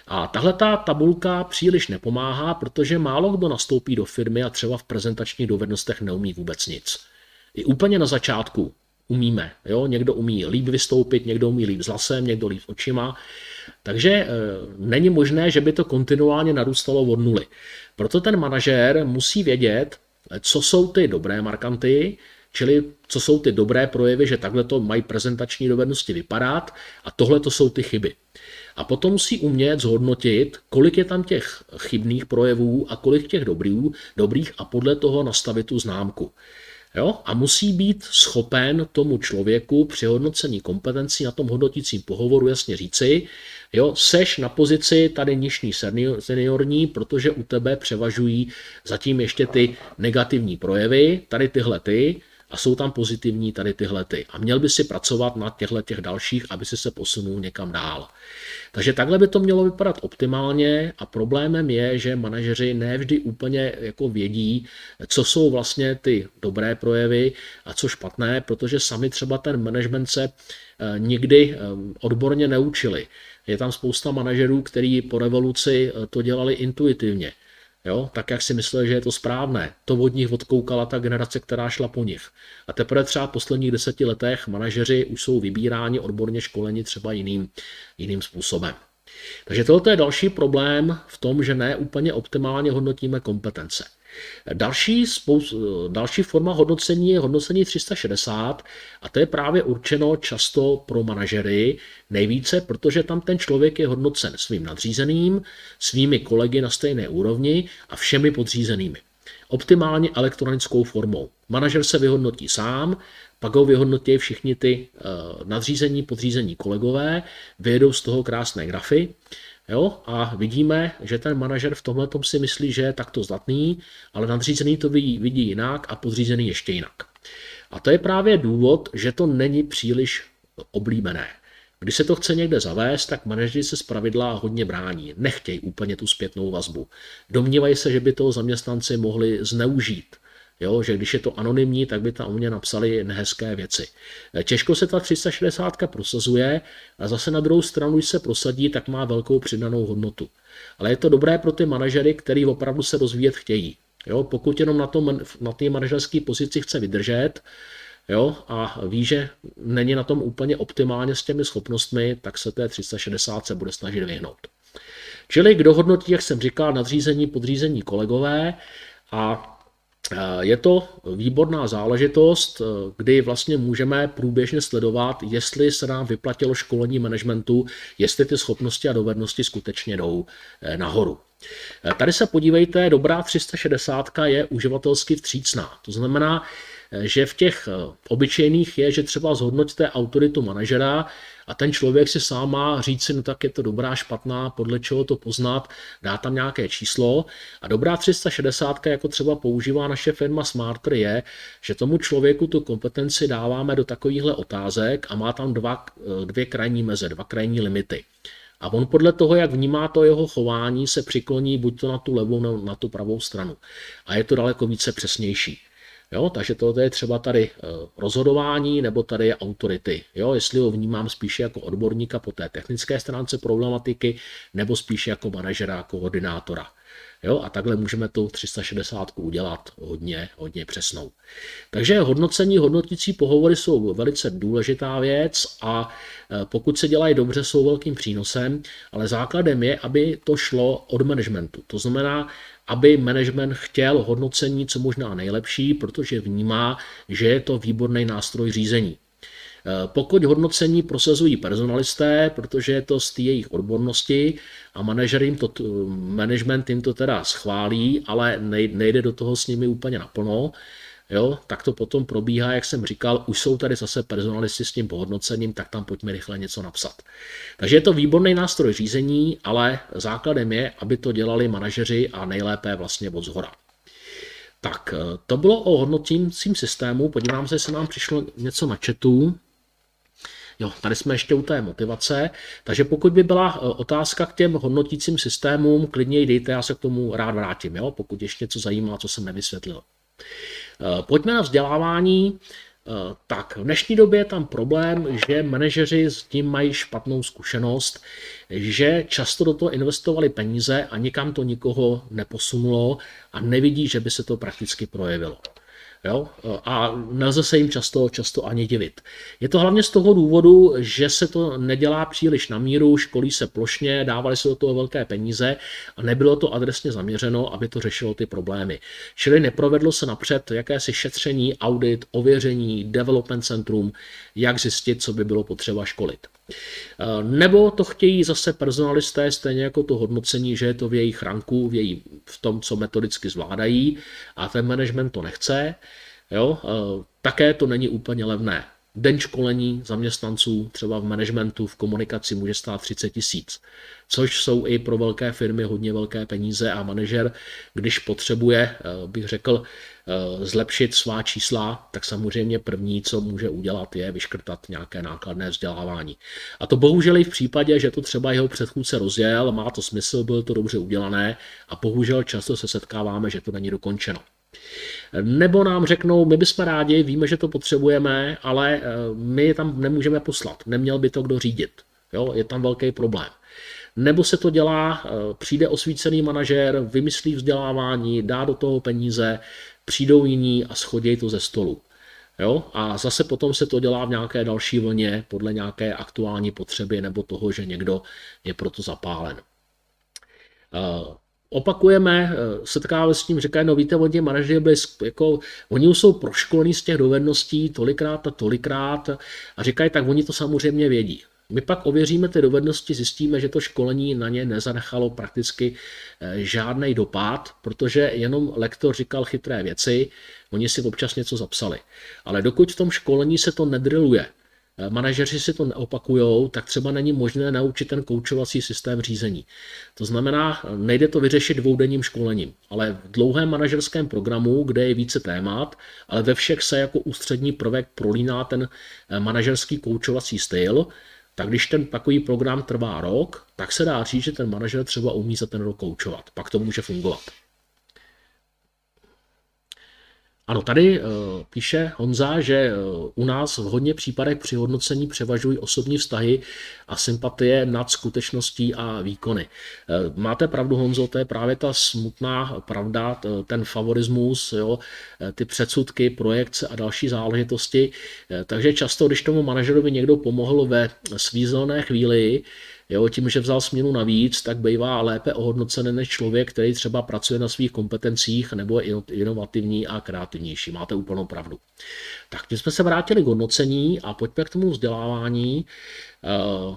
A tahle ta tabulka příliš nepomáhá, protože málo kdo nastoupí do firmy a třeba v prezentačních dovednostech neumí vůbec nic. I úplně na začátku umíme. Jo? Někdo umí líp vystoupit, někdo umí líp s hlasem, někdo líp očima. Takže e, není možné, že by to kontinuálně narůstalo od nuly. Proto ten manažér musí vědět, co jsou ty dobré markanty, čili co jsou ty dobré projevy, že takhle to mají prezentační dovednosti vypadat a tohle to jsou ty chyby. A potom musí umět zhodnotit, kolik je tam těch chybných projevů a kolik těch dobrých, dobrých a podle toho nastavit tu známku. Jo? A musí být schopen tomu člověku při hodnocení kompetencí na tom hodnotícím pohovoru jasně říci, jo, seš na pozici tady nižší senior, seniorní, protože u tebe převažují zatím ještě ty negativní projevy, tady tyhle ty, a jsou tam pozitivní tady tyhle ty. A měl by si pracovat na těchto těch dalších, aby si se posunul někam dál. Takže takhle by to mělo vypadat optimálně a problémem je, že manažeři nevždy úplně jako vědí, co jsou vlastně ty dobré projevy a co špatné, protože sami třeba ten management se eh, nikdy eh, odborně neučili. Je tam spousta manažerů, kteří po revoluci eh, to dělali intuitivně. Jo? Tak, jak si mysleli, že je to správné. To od nich odkoukala ta generace, která šla po nich. A teprve třeba v posledních deseti letech manažeři už jsou vybíráni, odborně školeni třeba jiným, jiným způsobem. Takže tohle je další problém v tom, že ne úplně optimálně hodnotíme kompetence. Další, spous, další forma hodnocení je hodnocení 360 a to je právě určeno často pro manažery nejvíce, protože tam ten člověk je hodnocen svým nadřízeným, svými kolegy na stejné úrovni a všemi podřízenými. Optimálně elektronickou formou. Manažer se vyhodnotí sám, pak ho vyhodnotí všichni ty uh, nadřízení, podřízení kolegové, vyjedou z toho krásné grafy Jo? A vidíme, že ten manažer v tomhle si myslí, že je takto zdatný, ale nadřízený to vidí, vidí jinak a podřízený ještě jinak. A to je právě důvod, že to není příliš oblíbené. Když se to chce někde zavést, tak manažeři se zpravidla hodně brání. Nechtějí úplně tu zpětnou vazbu. Domnívají se, že by toho zaměstnanci mohli zneužít Jo, že když je to anonymní, tak by tam u mě napsali nehezké věci. Eh, těžko se ta 360 prosazuje a zase na druhou stranu, když se prosadí, tak má velkou přidanou hodnotu. Ale je to dobré pro ty manažery, který opravdu se rozvíjet chtějí. Jo, pokud jenom na, tom, na té manažerské pozici chce vydržet, jo, a ví, že není na tom úplně optimálně s těmi schopnostmi, tak se té 360 se bude snažit vyhnout. Čili kdo hodnotí, jak jsem říkal, nadřízení, podřízení kolegové a je to výborná záležitost, kdy vlastně můžeme průběžně sledovat, jestli se nám vyplatilo školení managementu, jestli ty schopnosti a dovednosti skutečně jdou eh, nahoru. Eh, tady se podívejte, dobrá 360 je uživatelsky vstřícná. To znamená, eh, že v těch obyčejných je, že třeba zhodnotíte autoritu manažera, a ten člověk si sám má říct no tak je to dobrá, špatná, podle čeho to poznat, dá tam nějaké číslo. A dobrá 360, jako třeba používá naše firma Smarter, je, že tomu člověku tu kompetenci dáváme do takovýchhle otázek a má tam dva, dvě krajní meze, dva krajní limity. A on podle toho, jak vnímá to jeho chování, se přikloní buď to na tu levou nebo na tu pravou stranu. A je to daleko více přesnější. Jo, takže to je třeba tady eh, rozhodování nebo tady je autority. Jo, jestli ho vnímám spíše jako odborníka po té technické stránce problematiky nebo spíše jako manažera, koordinátora. Jo, a takhle můžeme tu 360 udělat hodně, hodně přesnou. Takže hodnocení, hodnotící pohovory jsou velice důležitá věc a eh, pokud se dělají dobře, jsou velkým přínosem, ale základem je, aby to šlo od managementu. To znamená, aby management chtěl hodnocení co možná nejlepší, protože vnímá, že je to výborný nástroj řízení. Eh, pokud hodnocení prosazují personalisté, protože je to z té jejich odbornosti a manažer jim to, management jim to teda schválí, ale nejde do toho s nimi úplně naplno, jo, tak to potom probíhá, jak jsem říkal, už jsou tady zase personalisti s tím pohodnocením, tak tam pojďme rychle něco napsat. Takže je to výborný nástroj řízení, ale základem je, aby to dělali manažeři a nejlépe vlastně od zhora. Tak, to bylo o hodnotícím systému. Podívám se, jestli nám přišlo něco na chatu. Jo, tady jsme ještě u té motivace, takže pokud by byla otázka k těm hodnotícím systémům, klidně ji dejte, já se k tomu rád vrátím, jo, pokud ještě něco zajímá, co jsem nevysvětlil. Pojďme na vzdělávání. Eh, tak v dnešní době je tam problém, že manažeři s tím mají špatnou zkušenost, že často do toho investovali peníze a nikam to nikoho neposunulo a nevidí, že by se to prakticky projevilo. Jo? A nelze se jim často, často ani divit. Je to hlavně z toho důvodu, že se to nedělá příliš na míru, školí se plošně, dávali se do toho velké peníze a nebylo to adresně zaměřeno, aby to řešilo ty problémy. Čili neprovedlo se napřed jakési šetření, audit, ověření, development centrum, jak zjistit, co by bylo potřeba školit. Nebo to chtějí zase personalisté, stejně jako to hodnocení, že je to v jejich ranku, v, její, v tom, co metodicky zvládají a ten management to nechce. Jo? Také to není úplně levné. Den školení zaměstnanců třeba v managementu, v komunikaci může stát 30 tisíc, což jsou i pro velké firmy hodně velké peníze a manažer, když potřebuje, eh, bych řekl, eh, zlepšit svá čísla, tak samozřejmě první, co může udělat, je vyškrtat nějaké nákladné vzdělávání. A to bohužel i v případě, že to třeba jeho předchůdce rozjel, má to smysl, bylo to dobře udělané a bohužel často se setkáváme, že to není dokončeno. Nebo nám řeknou, my bychom rádi, víme, že to potřebujeme, ale eh, my je tam nemůžeme poslat. Neměl by to kdo řídit. Jo? Je tam velký problém. Nebo se to dělá, eh, přijde osvícený manažer, vymyslí vzdělávání, dá do toho peníze, přijdou jiní a schodí to ze stolu. Jo? A zase potom se to dělá v nějaké další vlně podle nějaké aktuální potřeby nebo toho, že někdo je proto zapálen. Opakujeme, eh, setkáváme s tím, říkají, no víte, oni manažeři byli, jako, oni už jsou proškolení z těch dovedností tolikrát a tolikrát a říkají, tak oni to samozřejmě vědí. My pak ověříme ty dovednosti, zjistíme, že to školení na ně nezanechalo prakticky eh, žádný dopad, protože jenom lektor říkal chytré věci, oni si občas něco zapsali. Ale dokud v tom školení se to nedriluje, manažeři si to neopakujou, tak třeba není možné naučit ten koučovací systém řízení. To znamená, nejde to vyřešit dvoudenním školením, ale v dlouhém manažerském programu, kde je více témat, ale ve všech se jako ústřední prvek prolíná ten eh, manažerský koučovací styl, tak když ten takový program trvá rok, tak se dá říct, že ten manažer třeba umí za ten rok koučovat. Pak to může fungovat. Ano, tady uh, píše Honza, že uh, u nás v hodně případech při hodnocení převažují osobní vztahy a sympatie nad skutečností a výkony. Uh, máte pravdu, Honzo, to je právě ta smutná pravda, ten favorismus, jo, ty předsudky, projekce a další záležitosti. Takže často, když tomu manažerovi někdo pomohl ve svízelné chvíli, Jo, tím, že vzal směnu navíc, tak bývá lépe ohodnocený než člověk, který třeba pracuje na svých kompetencích nebo je inovativní a kreativnější. Máte úplnou pravdu. Tak my jsme se vrátili k hodnocení a pojďme k tomu vzdělávání. Eh,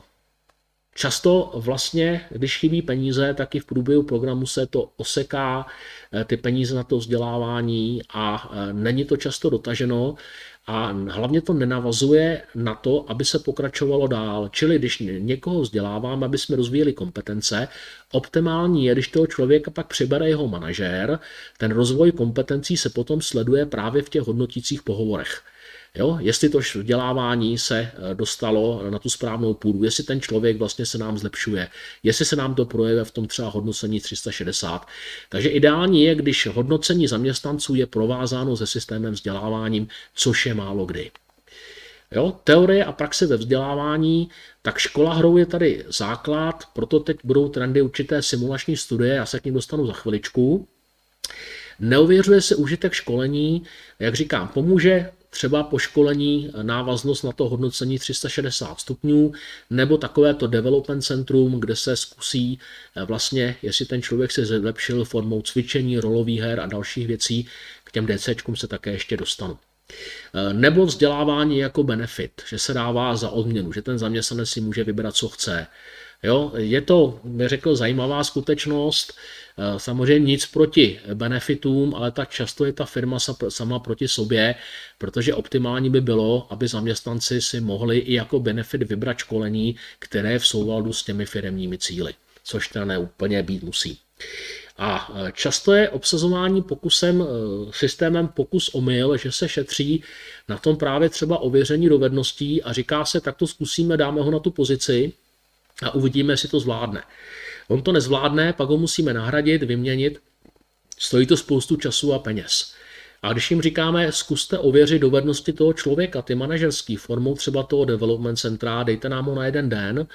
často vlastně, když chybí peníze, tak i v průběhu programu se to oseká eh, ty peníze na to vzdělávání a eh, není to často dotaženo a hlavně to nenavazuje na to, aby se pokračovalo dál. Čili když někoho vzděláváme, aby jsme rozvíjeli kompetence, optimální je, když toho člověka pak přibere jeho manažér, ten rozvoj kompetencí se potom sleduje právě v těch hodnotících pohovorech. Jo? Jestli to vzdělávání se eh, dostalo na tu správnou půdu, jestli ten člověk vlastně se nám zlepšuje, jestli se nám to projevuje v tom třeba hodnocení 360. Takže ideální je, když hodnocení zaměstnanců je provázáno se systémem vzděláváním, což je málo kdy. Jo, teorie a praxe ve vzdělávání, tak škola hrou je tady základ, proto teď budou trendy určité simulační studie, já se k ním dostanu za chviličku. Neověřuje se užitek školení, jak říkám, pomůže třeba po školení návaznost na to hodnocení 360 stupňů, nebo takovéto development centrum, kde se zkusí eh, vlastně, jestli ten člověk se zlepšil formou cvičení, rolových her a dalších věcí, k těm DCčkům se také ještě dostanu. Eh, nebo vzdělávání jako benefit, že se dává za odměnu, že ten zaměstnanec si může vybrat, co chce. Jo, je to, bych řekl, zajímavá skutečnost. Eh, samozřejmě nic proti benefitům, ale tak často je ta firma sama proti sobě, protože optimální by bylo, aby zaměstnanci si mohli i jako benefit vybrat školení, které v souladu s těmi firmními cíly, což teda neúplně být musí. A často je obsazování pokusem, systémem pokus omyl, že se šetří na tom právě třeba ověření dovedností a říká se, tak to zkusíme, dáme ho na tu pozici a uvidíme, jestli to zvládne. On to nezvládne, pak ho musíme nahradit, vyměnit. Stojí to spoustu času a peněz. A když jim říkáme, zkuste ověřit dovednosti toho člověka, ty manažerský formou třeba toho development centra, dejte nám ho na jeden den,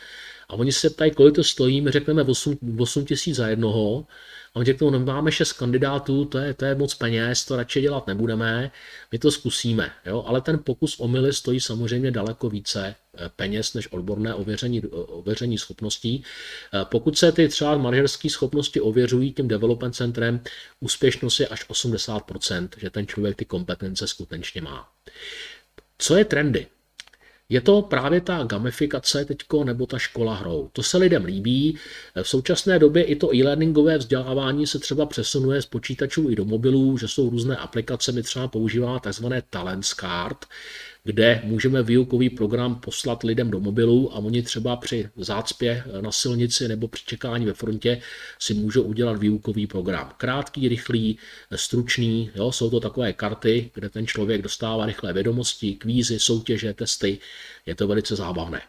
a oni se ptají, kolik to stojí, my řekneme 8, 8 tisíc za jednoho, a oni řeknou, no máme šest kandidátů, to je, to je moc peněz, to radši dělat nebudeme, my to zkusíme. Jo? Ale ten pokus o mily stojí samozřejmě daleko více eh, peněz než odborné ověření, ověření schopností. Eh, pokud se ty třeba manažerské schopnosti ověřují tím development centrem, úspěšnost je až 80%, že ten člověk ty kompetence skutečně má. Co je trendy? Je to právě ta gamifikace teďko nebo ta škola hrou. To se lidem líbí. V současné době i to e-learningové vzdělávání se třeba přesunuje z počítačů i do mobilů, že jsou různé aplikace, my třeba používáme tzv. Talents Card, kde můžeme výukový program poslat lidem do mobilu a oni třeba při zácpě na silnici nebo při čekání ve frontě si můžou udělat výukový program. Krátký, rychlý, stručný, jo, jsou to takové karty, kde ten člověk dostává rychlé vědomosti, kvízy, soutěže, testy. Je to velice zábavné.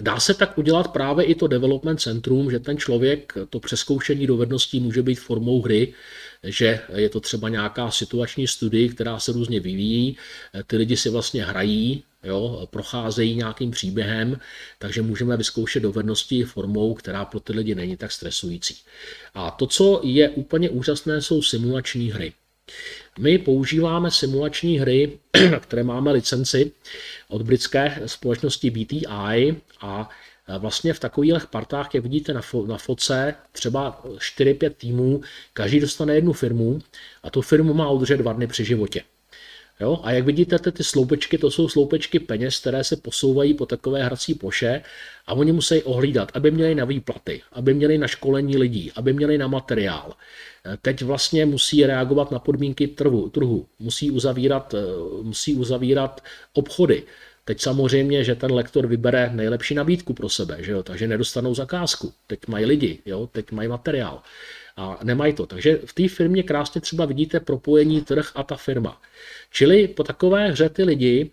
Dá se tak udělat právě i to development centrum, že ten člověk, to přeskoušení dovedností může být formou hry, že je to třeba nějaká situační studie, která se různě vyvíjí, ty lidi si vlastně hrají, jo, procházejí nějakým příběhem, takže můžeme vyzkoušet dovednosti formou, která pro ty lidi není tak stresující. A to, co je úplně úžasné, jsou simulační hry. My používáme simulační hry, které máme licenci od britské společnosti BTI a vlastně v takových partách, jak vidíte na, fo- na foce, třeba 4-5 týmů, každý dostane jednu firmu a tu firmu má udržet dva dny při životě. Jo? A jak vidíte, ty sloupečky, to jsou sloupečky peněz, které se posouvají po takové hrací ploše a oni musí ohlídat, aby měli na výplaty, aby měli na školení lidí, aby měli na materiál. Teď vlastně musí reagovat na podmínky trhu, trhu. Musí, uzavírat, musí uzavírat obchody. Teď samozřejmě, že ten lektor vybere nejlepší nabídku pro sebe, že jo? takže nedostanou zakázku. Teď mají lidi, jo? teď mají materiál a nemají to. Takže v té firmě krásně třeba vidíte propojení trh a ta firma. Čili po takové hře ty lidi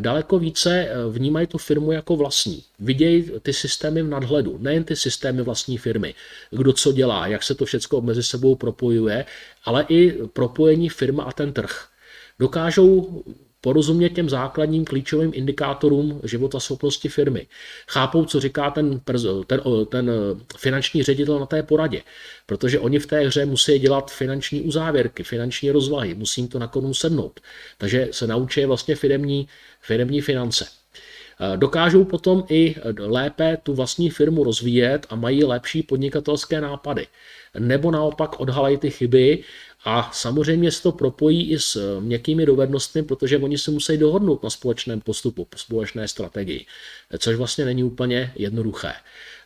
daleko více vnímají tu firmu jako vlastní. Vidějí ty systémy v nadhledu, nejen ty systémy vlastní firmy, kdo co dělá, jak se to všechno mezi sebou propojuje, ale i propojení firma a ten trh. Dokážou porozumět těm základním klíčovým indikátorům života schopnosti firmy. Chápou, co říká ten, ten, ten finanční ředitel na té poradě, protože oni v té hře musí dělat finanční uzávěrky, finanční rozvahy, musí jim to nakonec sednout. Takže se naučí vlastně firmní, firmní finance. Dokážou potom i lépe tu vlastní firmu rozvíjet a mají lepší podnikatelské nápady. Nebo naopak odhalají ty chyby a samozřejmě se to propojí i s eh, měkkými dovednostmi, protože oni se musí dohodnout na společném postupu, společné strategii, což vlastně není úplně jednoduché.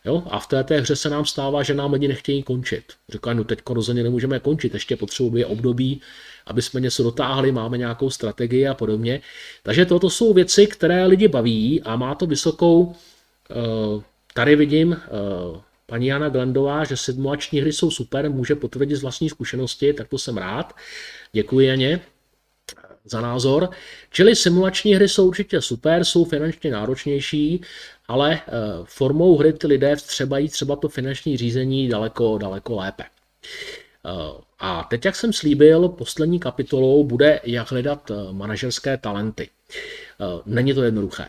Jo? A v té, té hře se nám stává, že nám lidi nechtějí končit. Říkají, no teď rozhodně nemůžeme končit, ještě potřebuje období, aby jsme něco dotáhli, máme nějakou strategii a podobně. Takže toto jsou věci, které lidi baví a má to vysokou, eh, tady vidím, eh, paní Jana Glendová, že simulační hry jsou super, může potvrdit z vlastní zkušenosti, tak to jsem rád. Děkuji Janě za názor. Čili simulační hry jsou určitě super, jsou finančně náročnější, ale eh, formou hry ty lidé vstřebají třeba to finanční řízení daleko, daleko lépe. Eh, a teď, jak jsem slíbil, poslední kapitolou bude, jak hledat eh, manažerské talenty. Není to jednoduché.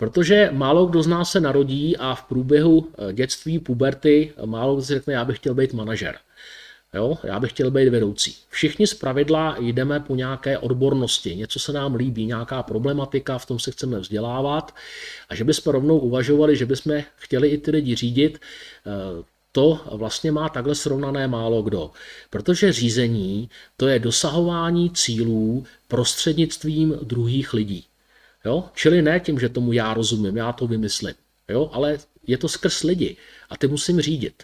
Protože málo kdo z nás se narodí a v průběhu eh, dětství, puberty, eh, málo kdo si řekne, já bych chtěl být manažer. Jo, já bych chtěl být vedoucí. Všichni z pravidla jdeme po nějaké odbornosti, něco se nám líbí, nějaká problematika, v tom se chceme vzdělávat a že bychom rovnou uvažovali, že bychom chtěli i ty lidi řídit, eh, to vlastně má takhle srovnané málo kdo. Protože řízení to je dosahování cílů prostřednictvím druhých lidí. Jo? Čili ne tím, že tomu já rozumím, já to vymyslím, jo? ale je to skrz lidi a ty musím řídit.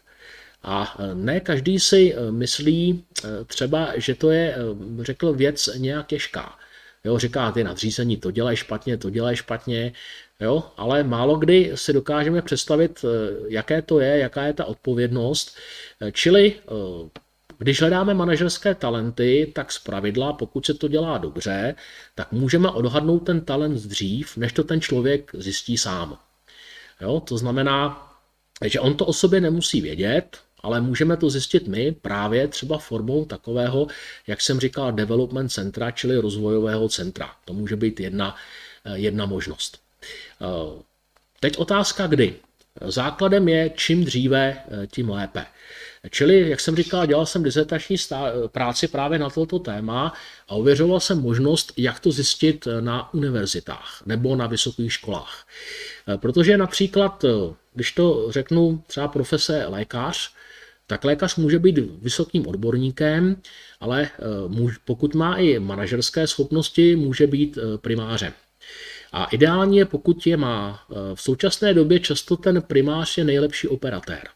A e, ne každý si e, myslí e, třeba, že to je, řekl, věc nějak těžká. Jo, říká, ty nadřízení, to dělají špatně, to dělají špatně, jo, ale málo kdy si dokážeme představit, jaké to je, jaká je ta odpovědnost. Čili když hledáme manažerské talenty, tak z pravidla, pokud se to dělá dobře, tak můžeme odhadnout ten talent dřív, než to ten člověk zjistí sám. Jo, to znamená, že on to o sobě nemusí vědět, ale můžeme to zjistit my právě třeba formou takového, jak jsem říkal, development centra, čili rozvojového centra. To může být jedna, jedna možnost. Teď otázka kdy. Základem je čím dříve, tím lépe. Čili, jak jsem říkal, dělal jsem dizertační práci právě na toto téma a ověřoval jsem možnost, jak to zjistit na univerzitách nebo na vysokých školách. Protože například, když to řeknu třeba profese lékař, tak lékař může být vysokým odborníkem, ale pokud má i manažerské schopnosti, může být primářem. A ideální je, pokud je má. V současné době často ten primář je nejlepší operatér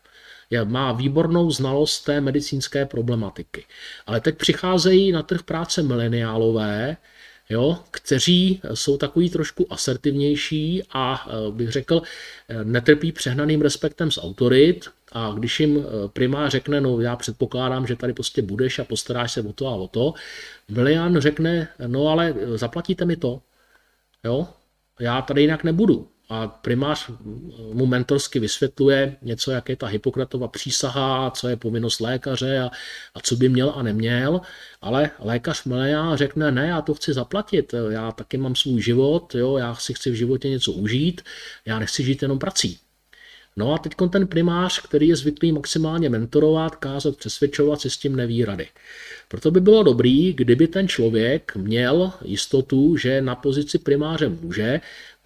má výbornou znalost té medicínské problematiky. Ale teď přicházejí na trh práce mileniálové, jo, kteří jsou takový trošku asertivnější a eh, bych řekl, eh, netrpí přehnaným respektem z autorit, a když jim eh, primá řekne, no já předpokládám, že tady prostě budeš a postaráš se o to a o to, Milian řekne, no ale zaplatíte mi to, jo, já tady jinak nebudu a primář mu mentorsky vysvětluje něco, jak je ta Hippokratova přísaha, co je povinnost lékaře a, a co by měl a neměl, ale lékař Meleja řekne, ne, já to chci zaplatit, já taky mám svůj život, jo, já si chci v životě něco užít, já nechci žít jenom prací. No a teď ten primář, který je zvyklý maximálně mentorovat, kázat, přesvědčovat, si s tím neví rady. Proto by bylo dobrý, kdyby ten člověk měl jistotu, že na pozici primáře může,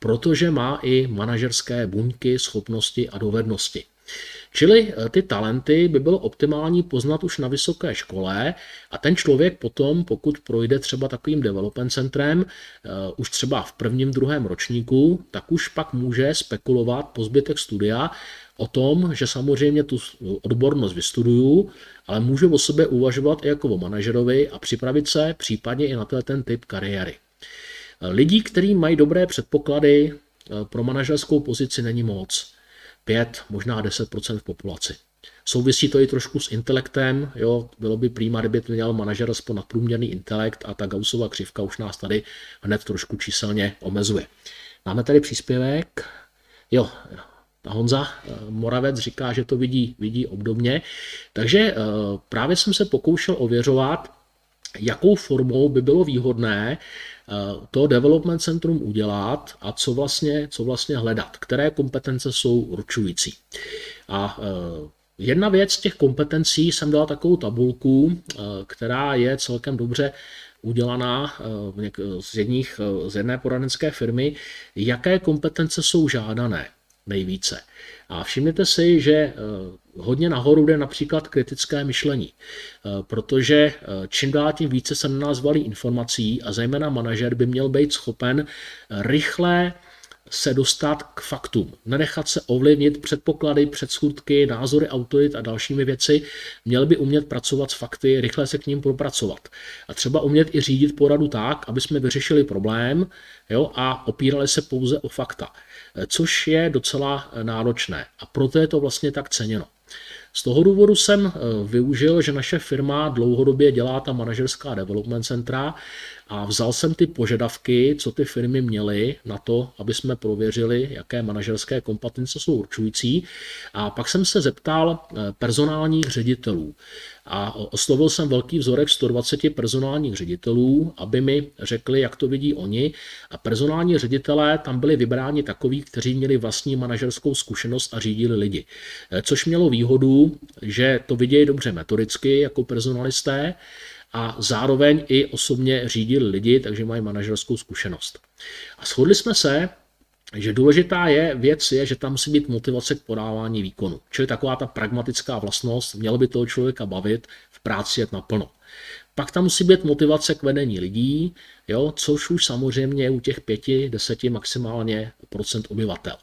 protože má i manažerské buňky, schopnosti a dovednosti. Čili eh, ty talenty by bylo optimální poznat už na vysoké škole a ten člověk potom, pokud projde třeba takovým development centrem, eh, už třeba v prvním, druhém ročníku, tak už pak může spekulovat po zbytek studia o tom, že samozřejmě tu odbornost vystuduju, ale můžu o sobě uvažovat i jako o manažerovi a připravit se případně i na ten typ kariéry. Lidí, kteří mají dobré předpoklady eh, pro manažerskou pozici, není moc. 5, možná 10 v populaci. Souvisí to i trošku s intelektem, jo, bylo by prýma, kdyby měl manažer aspoň nadprůměrný intelekt a ta Gaussova křivka už nás tady hned trošku číselně omezuje. Máme tady příspěvek, jo, Honza eh, Moravec říká, že to vidí, vidí obdobně, takže eh, právě jsem se pokoušel ověřovat, jakou formou by bylo výhodné to development centrum udělat a co vlastně, co vlastně hledat, které kompetence jsou určující. A eh, Jedna věc z těch kompetencí jsem dala takovou tabulku, eh, která je celkem dobře udělaná z, jedních, z jedné poradenské firmy, jaké kompetence jsou žádané nejvíce. A všimněte si, že eh, hodně nahoru jde například kritické myšlení, eh, protože eh, čím dál tím více se na nás valí informací a zejména manažer by měl být schopen rychle se dostat k faktům, nenechat se ovlivnit předpoklady, předsudky, názory autorit a dalšími věci. Měl by umět pracovat s fakty, rychle se k ním propracovat. A třeba umět i řídit poradu tak, aby jsme vyřešili problém jo, a opírali se pouze o fakta což je docela náročné a proto je to vlastně tak ceněno. Z toho důvodu jsem eh, využil, že naše firma dlouhodobě dělá ta manažerská development centra a vzal jsem ty požadavky, co ty firmy měly na to, aby jsme prověřili, jaké manažerské kompetence jsou určující. A pak jsem se zeptal eh, personálních ředitelů. A oslovil jsem velký vzorek 120 personálních ředitelů, aby mi řekli, jak to vidí oni. A personální ředitelé tam byli vybráni takoví, kteří měli vlastní manažerskou zkušenost a řídili lidi. Eh, což mělo výhodu, že to vidějí dobře metodicky jako personalisté, a zároveň i osobně řídili lidi, takže mají manažerskou zkušenost. A shodli jsme se, že důležitá je věc je, že tam musí být motivace k podávání výkonu. Čili taková ta pragmatická vlastnost, mělo by toho člověka bavit v práci jet naplno. Pak tam musí být motivace k vedení lidí, jo, což už samozřejmě u těch pěti, deseti maximálně procent obyvatel.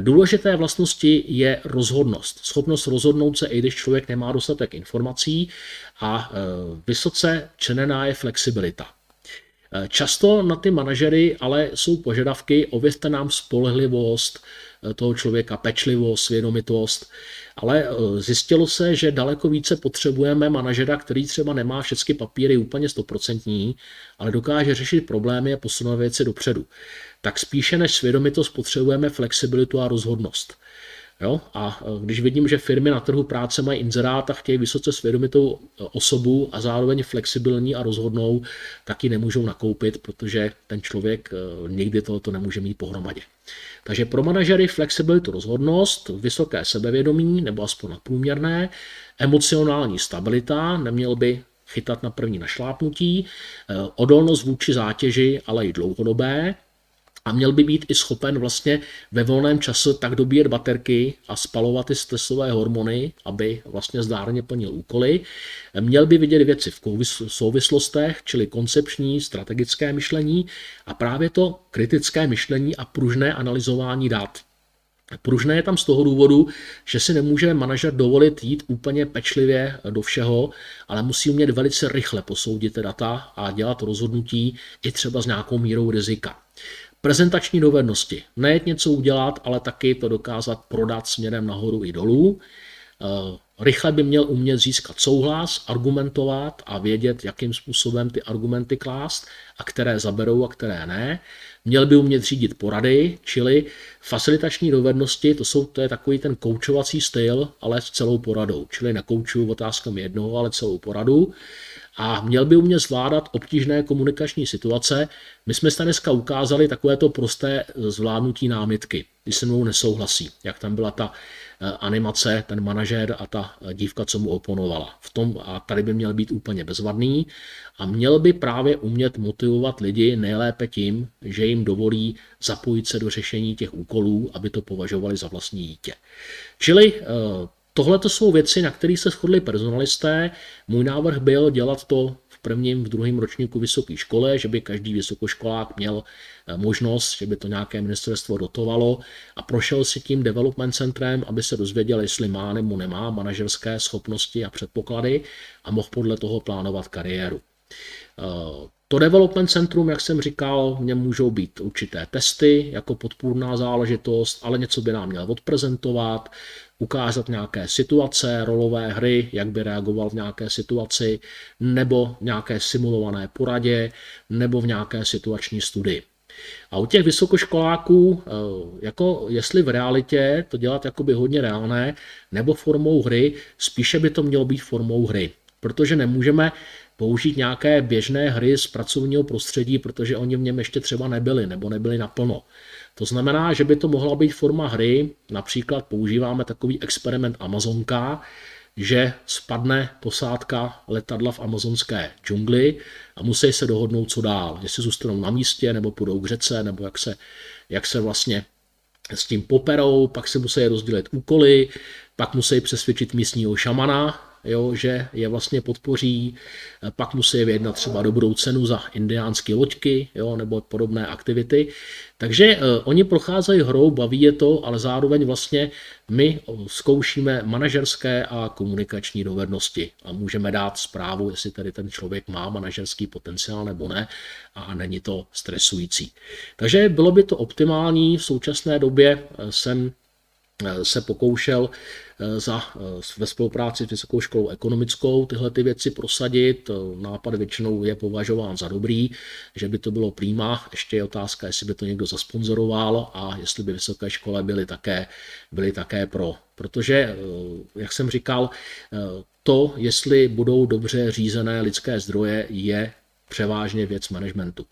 Důležité vlastnosti je rozhodnost. Schopnost rozhodnout se, i když člověk nemá dostatek informací a e, vysoce čenená je flexibilita. Eh, často na ty manažery ale jsou požadavky, ověřte nám spolehlivost eh, toho člověka, pečlivost, svědomitost, ale eh, zjistilo se, že daleko více potřebujeme manažera, který třeba nemá všechny papíry úplně stoprocentní, ale dokáže řešit problémy a posunout věci dopředu. Tak spíše než svědomitost potřebujeme flexibilitu a rozhodnost. Jo? A e, když vidím, že firmy na trhu práce mají inzerát a chtějí vysoce svědomitou e, osobu a zároveň flexibilní a rozhodnou, tak ji nemůžou nakoupit, protože ten člověk e, nikdy tohoto nemůže mít pohromadě. Takže pro manažery flexibilitu, rozhodnost, vysoké sebevědomí nebo aspoň nadprůměrné, emocionální stabilita, neměl by chytat na první našlápnutí, odolnost vůči zátěži, ale i dlouhodobé, a měl by být i schopen vlastně ve volném čase tak dobíjet baterky a spalovat ty stresové hormony, aby vlastně zdárně plnil úkoly. Měl by vidět věci v souvislostech, čili koncepční, strategické myšlení a právě to kritické myšlení a pružné analyzování dat. Pružné je tam z toho důvodu, že si nemůže manažer dovolit jít úplně pečlivě do všeho, ale musí umět velice rychle posoudit data a dělat rozhodnutí i třeba s nějakou mírou rizika. Prezentační dovednosti. Nejet něco udělat, ale taky to dokázat prodat směrem nahoru i dolů. Eh, rychle by měl umět získat souhlas, argumentovat a vědět, jakým způsobem ty argumenty klást a které zaberou a které ne. Měl by umět řídit porady, čili facilitační dovednosti, to, jsou, to je takový ten koučovací styl, ale s celou poradou. Čili nekoučuju otázkami jednoho, ale celou poradu a měl by umět zvládat obtížné komunikační situace. My jsme se dneska ukázali takovéto prosté zvládnutí námitky, když se mnou nesouhlasí, jak tam byla ta eh, animace, ten manažer a ta dívka, co mu oponovala. V tom, a tady by měl být úplně bezvadný a měl by právě umět motivovat lidi nejlépe tím, že jim dovolí zapojit se do řešení těch úkolů, aby to považovali za vlastní dítě. Čili eh, Tohle to jsou věci, na kterých se shodli personalisté. Můj návrh byl dělat to v prvním, v druhém ročníku vysoké škole, že by každý vysokoškolák měl eh, možnost, že by to nějaké ministerstvo dotovalo a prošel si tím development centrem, aby se dozvěděl, jestli má nebo nemá manažerské schopnosti a předpoklady a mohl podle toho plánovat kariéru. Eh, to development centrum, jak jsem říkal, v něm můžou být určité testy jako podpůrná záležitost, ale něco by nám měl odprezentovat, ukázat nějaké situace, rolové hry, jak by reagoval v nějaké situaci, nebo nějaké simulované poradě, nebo v nějaké situační studii. A u těch vysokoškoláků, eh, jako jestli v realitě to dělat jakoby hodně reálné, nebo formou hry, spíše by to mělo být formou hry. Protože nemůžeme použít nějaké běžné hry z pracovního prostředí, protože oni v něm ještě třeba nebyli nebo nebyli naplno. To znamená, že by to mohla být forma hry, například používáme takový experiment Amazonka, že spadne posádka letadla v amazonské džungli a musí se dohodnout, co dál. Jestli zůstanou na místě, nebo půjdou k řece, nebo jak se, jak se vlastně s tím poperou, pak se musí rozdělit úkoly, pak musí přesvědčit místního šamana, jo, že je vlastně podpoří, pak musí vyjednat třeba dobrou cenu za indiánské loďky jo, nebo podobné aktivity. Takže uh, oni procházejí hrou, baví je to, ale zároveň vlastně my zkoušíme manažerské a komunikační dovednosti a můžeme dát zprávu, jestli tady ten člověk má manažerský potenciál nebo ne a není to stresující. Takže bylo by to optimální, v současné době jsem se pokoušel Eh, za, eh, ve spolupráci s Vysokou školou ekonomickou tyhle ty věci prosadit. Eh, nápad většinou je považován za dobrý, že by to bylo prýma. Ještě je otázka, jestli by to někdo zasponzoroval a jestli by vysoké škole byly také, byly také pro. Protože, jak jsem říkal, to, jestli budou dobře řízené lidské zdroje, je převážně věc managementu.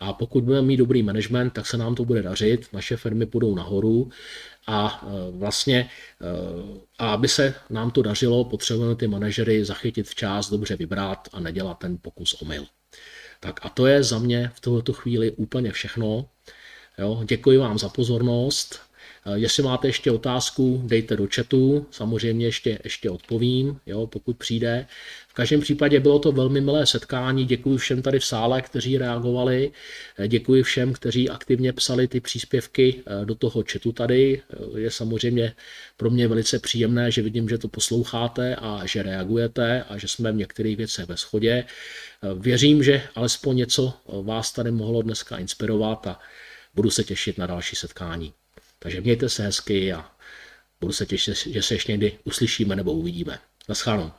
A pokud budeme mít dobrý management, tak se nám to bude dařit, naše firmy půjdou nahoru a vlastně, a aby se nám to dařilo, potřebujeme ty manažery zachytit včas, dobře vybrat a nedělat ten pokus omyl. Tak a to je za mě v tuto chvíli úplně všechno. Jo, děkuji vám za pozornost. Jestli máte ještě otázku, dejte do chatu, samozřejmě ještě, ještě odpovím, jo, pokud přijde. Každém případě bylo to velmi milé setkání, děkuji všem tady v sále, kteří reagovali, děkuji všem, kteří aktivně psali ty příspěvky do toho chatu tady. Je samozřejmě pro mě velice příjemné, že vidím, že to posloucháte a že reagujete a že jsme v některých věcech ve shodě. Věřím, že alespoň něco vás tady mohlo dneska inspirovat a budu se těšit na další setkání. Takže mějte se hezky a budu se těšit, že se ještě někdy uslyšíme nebo uvidíme. Naschledanou.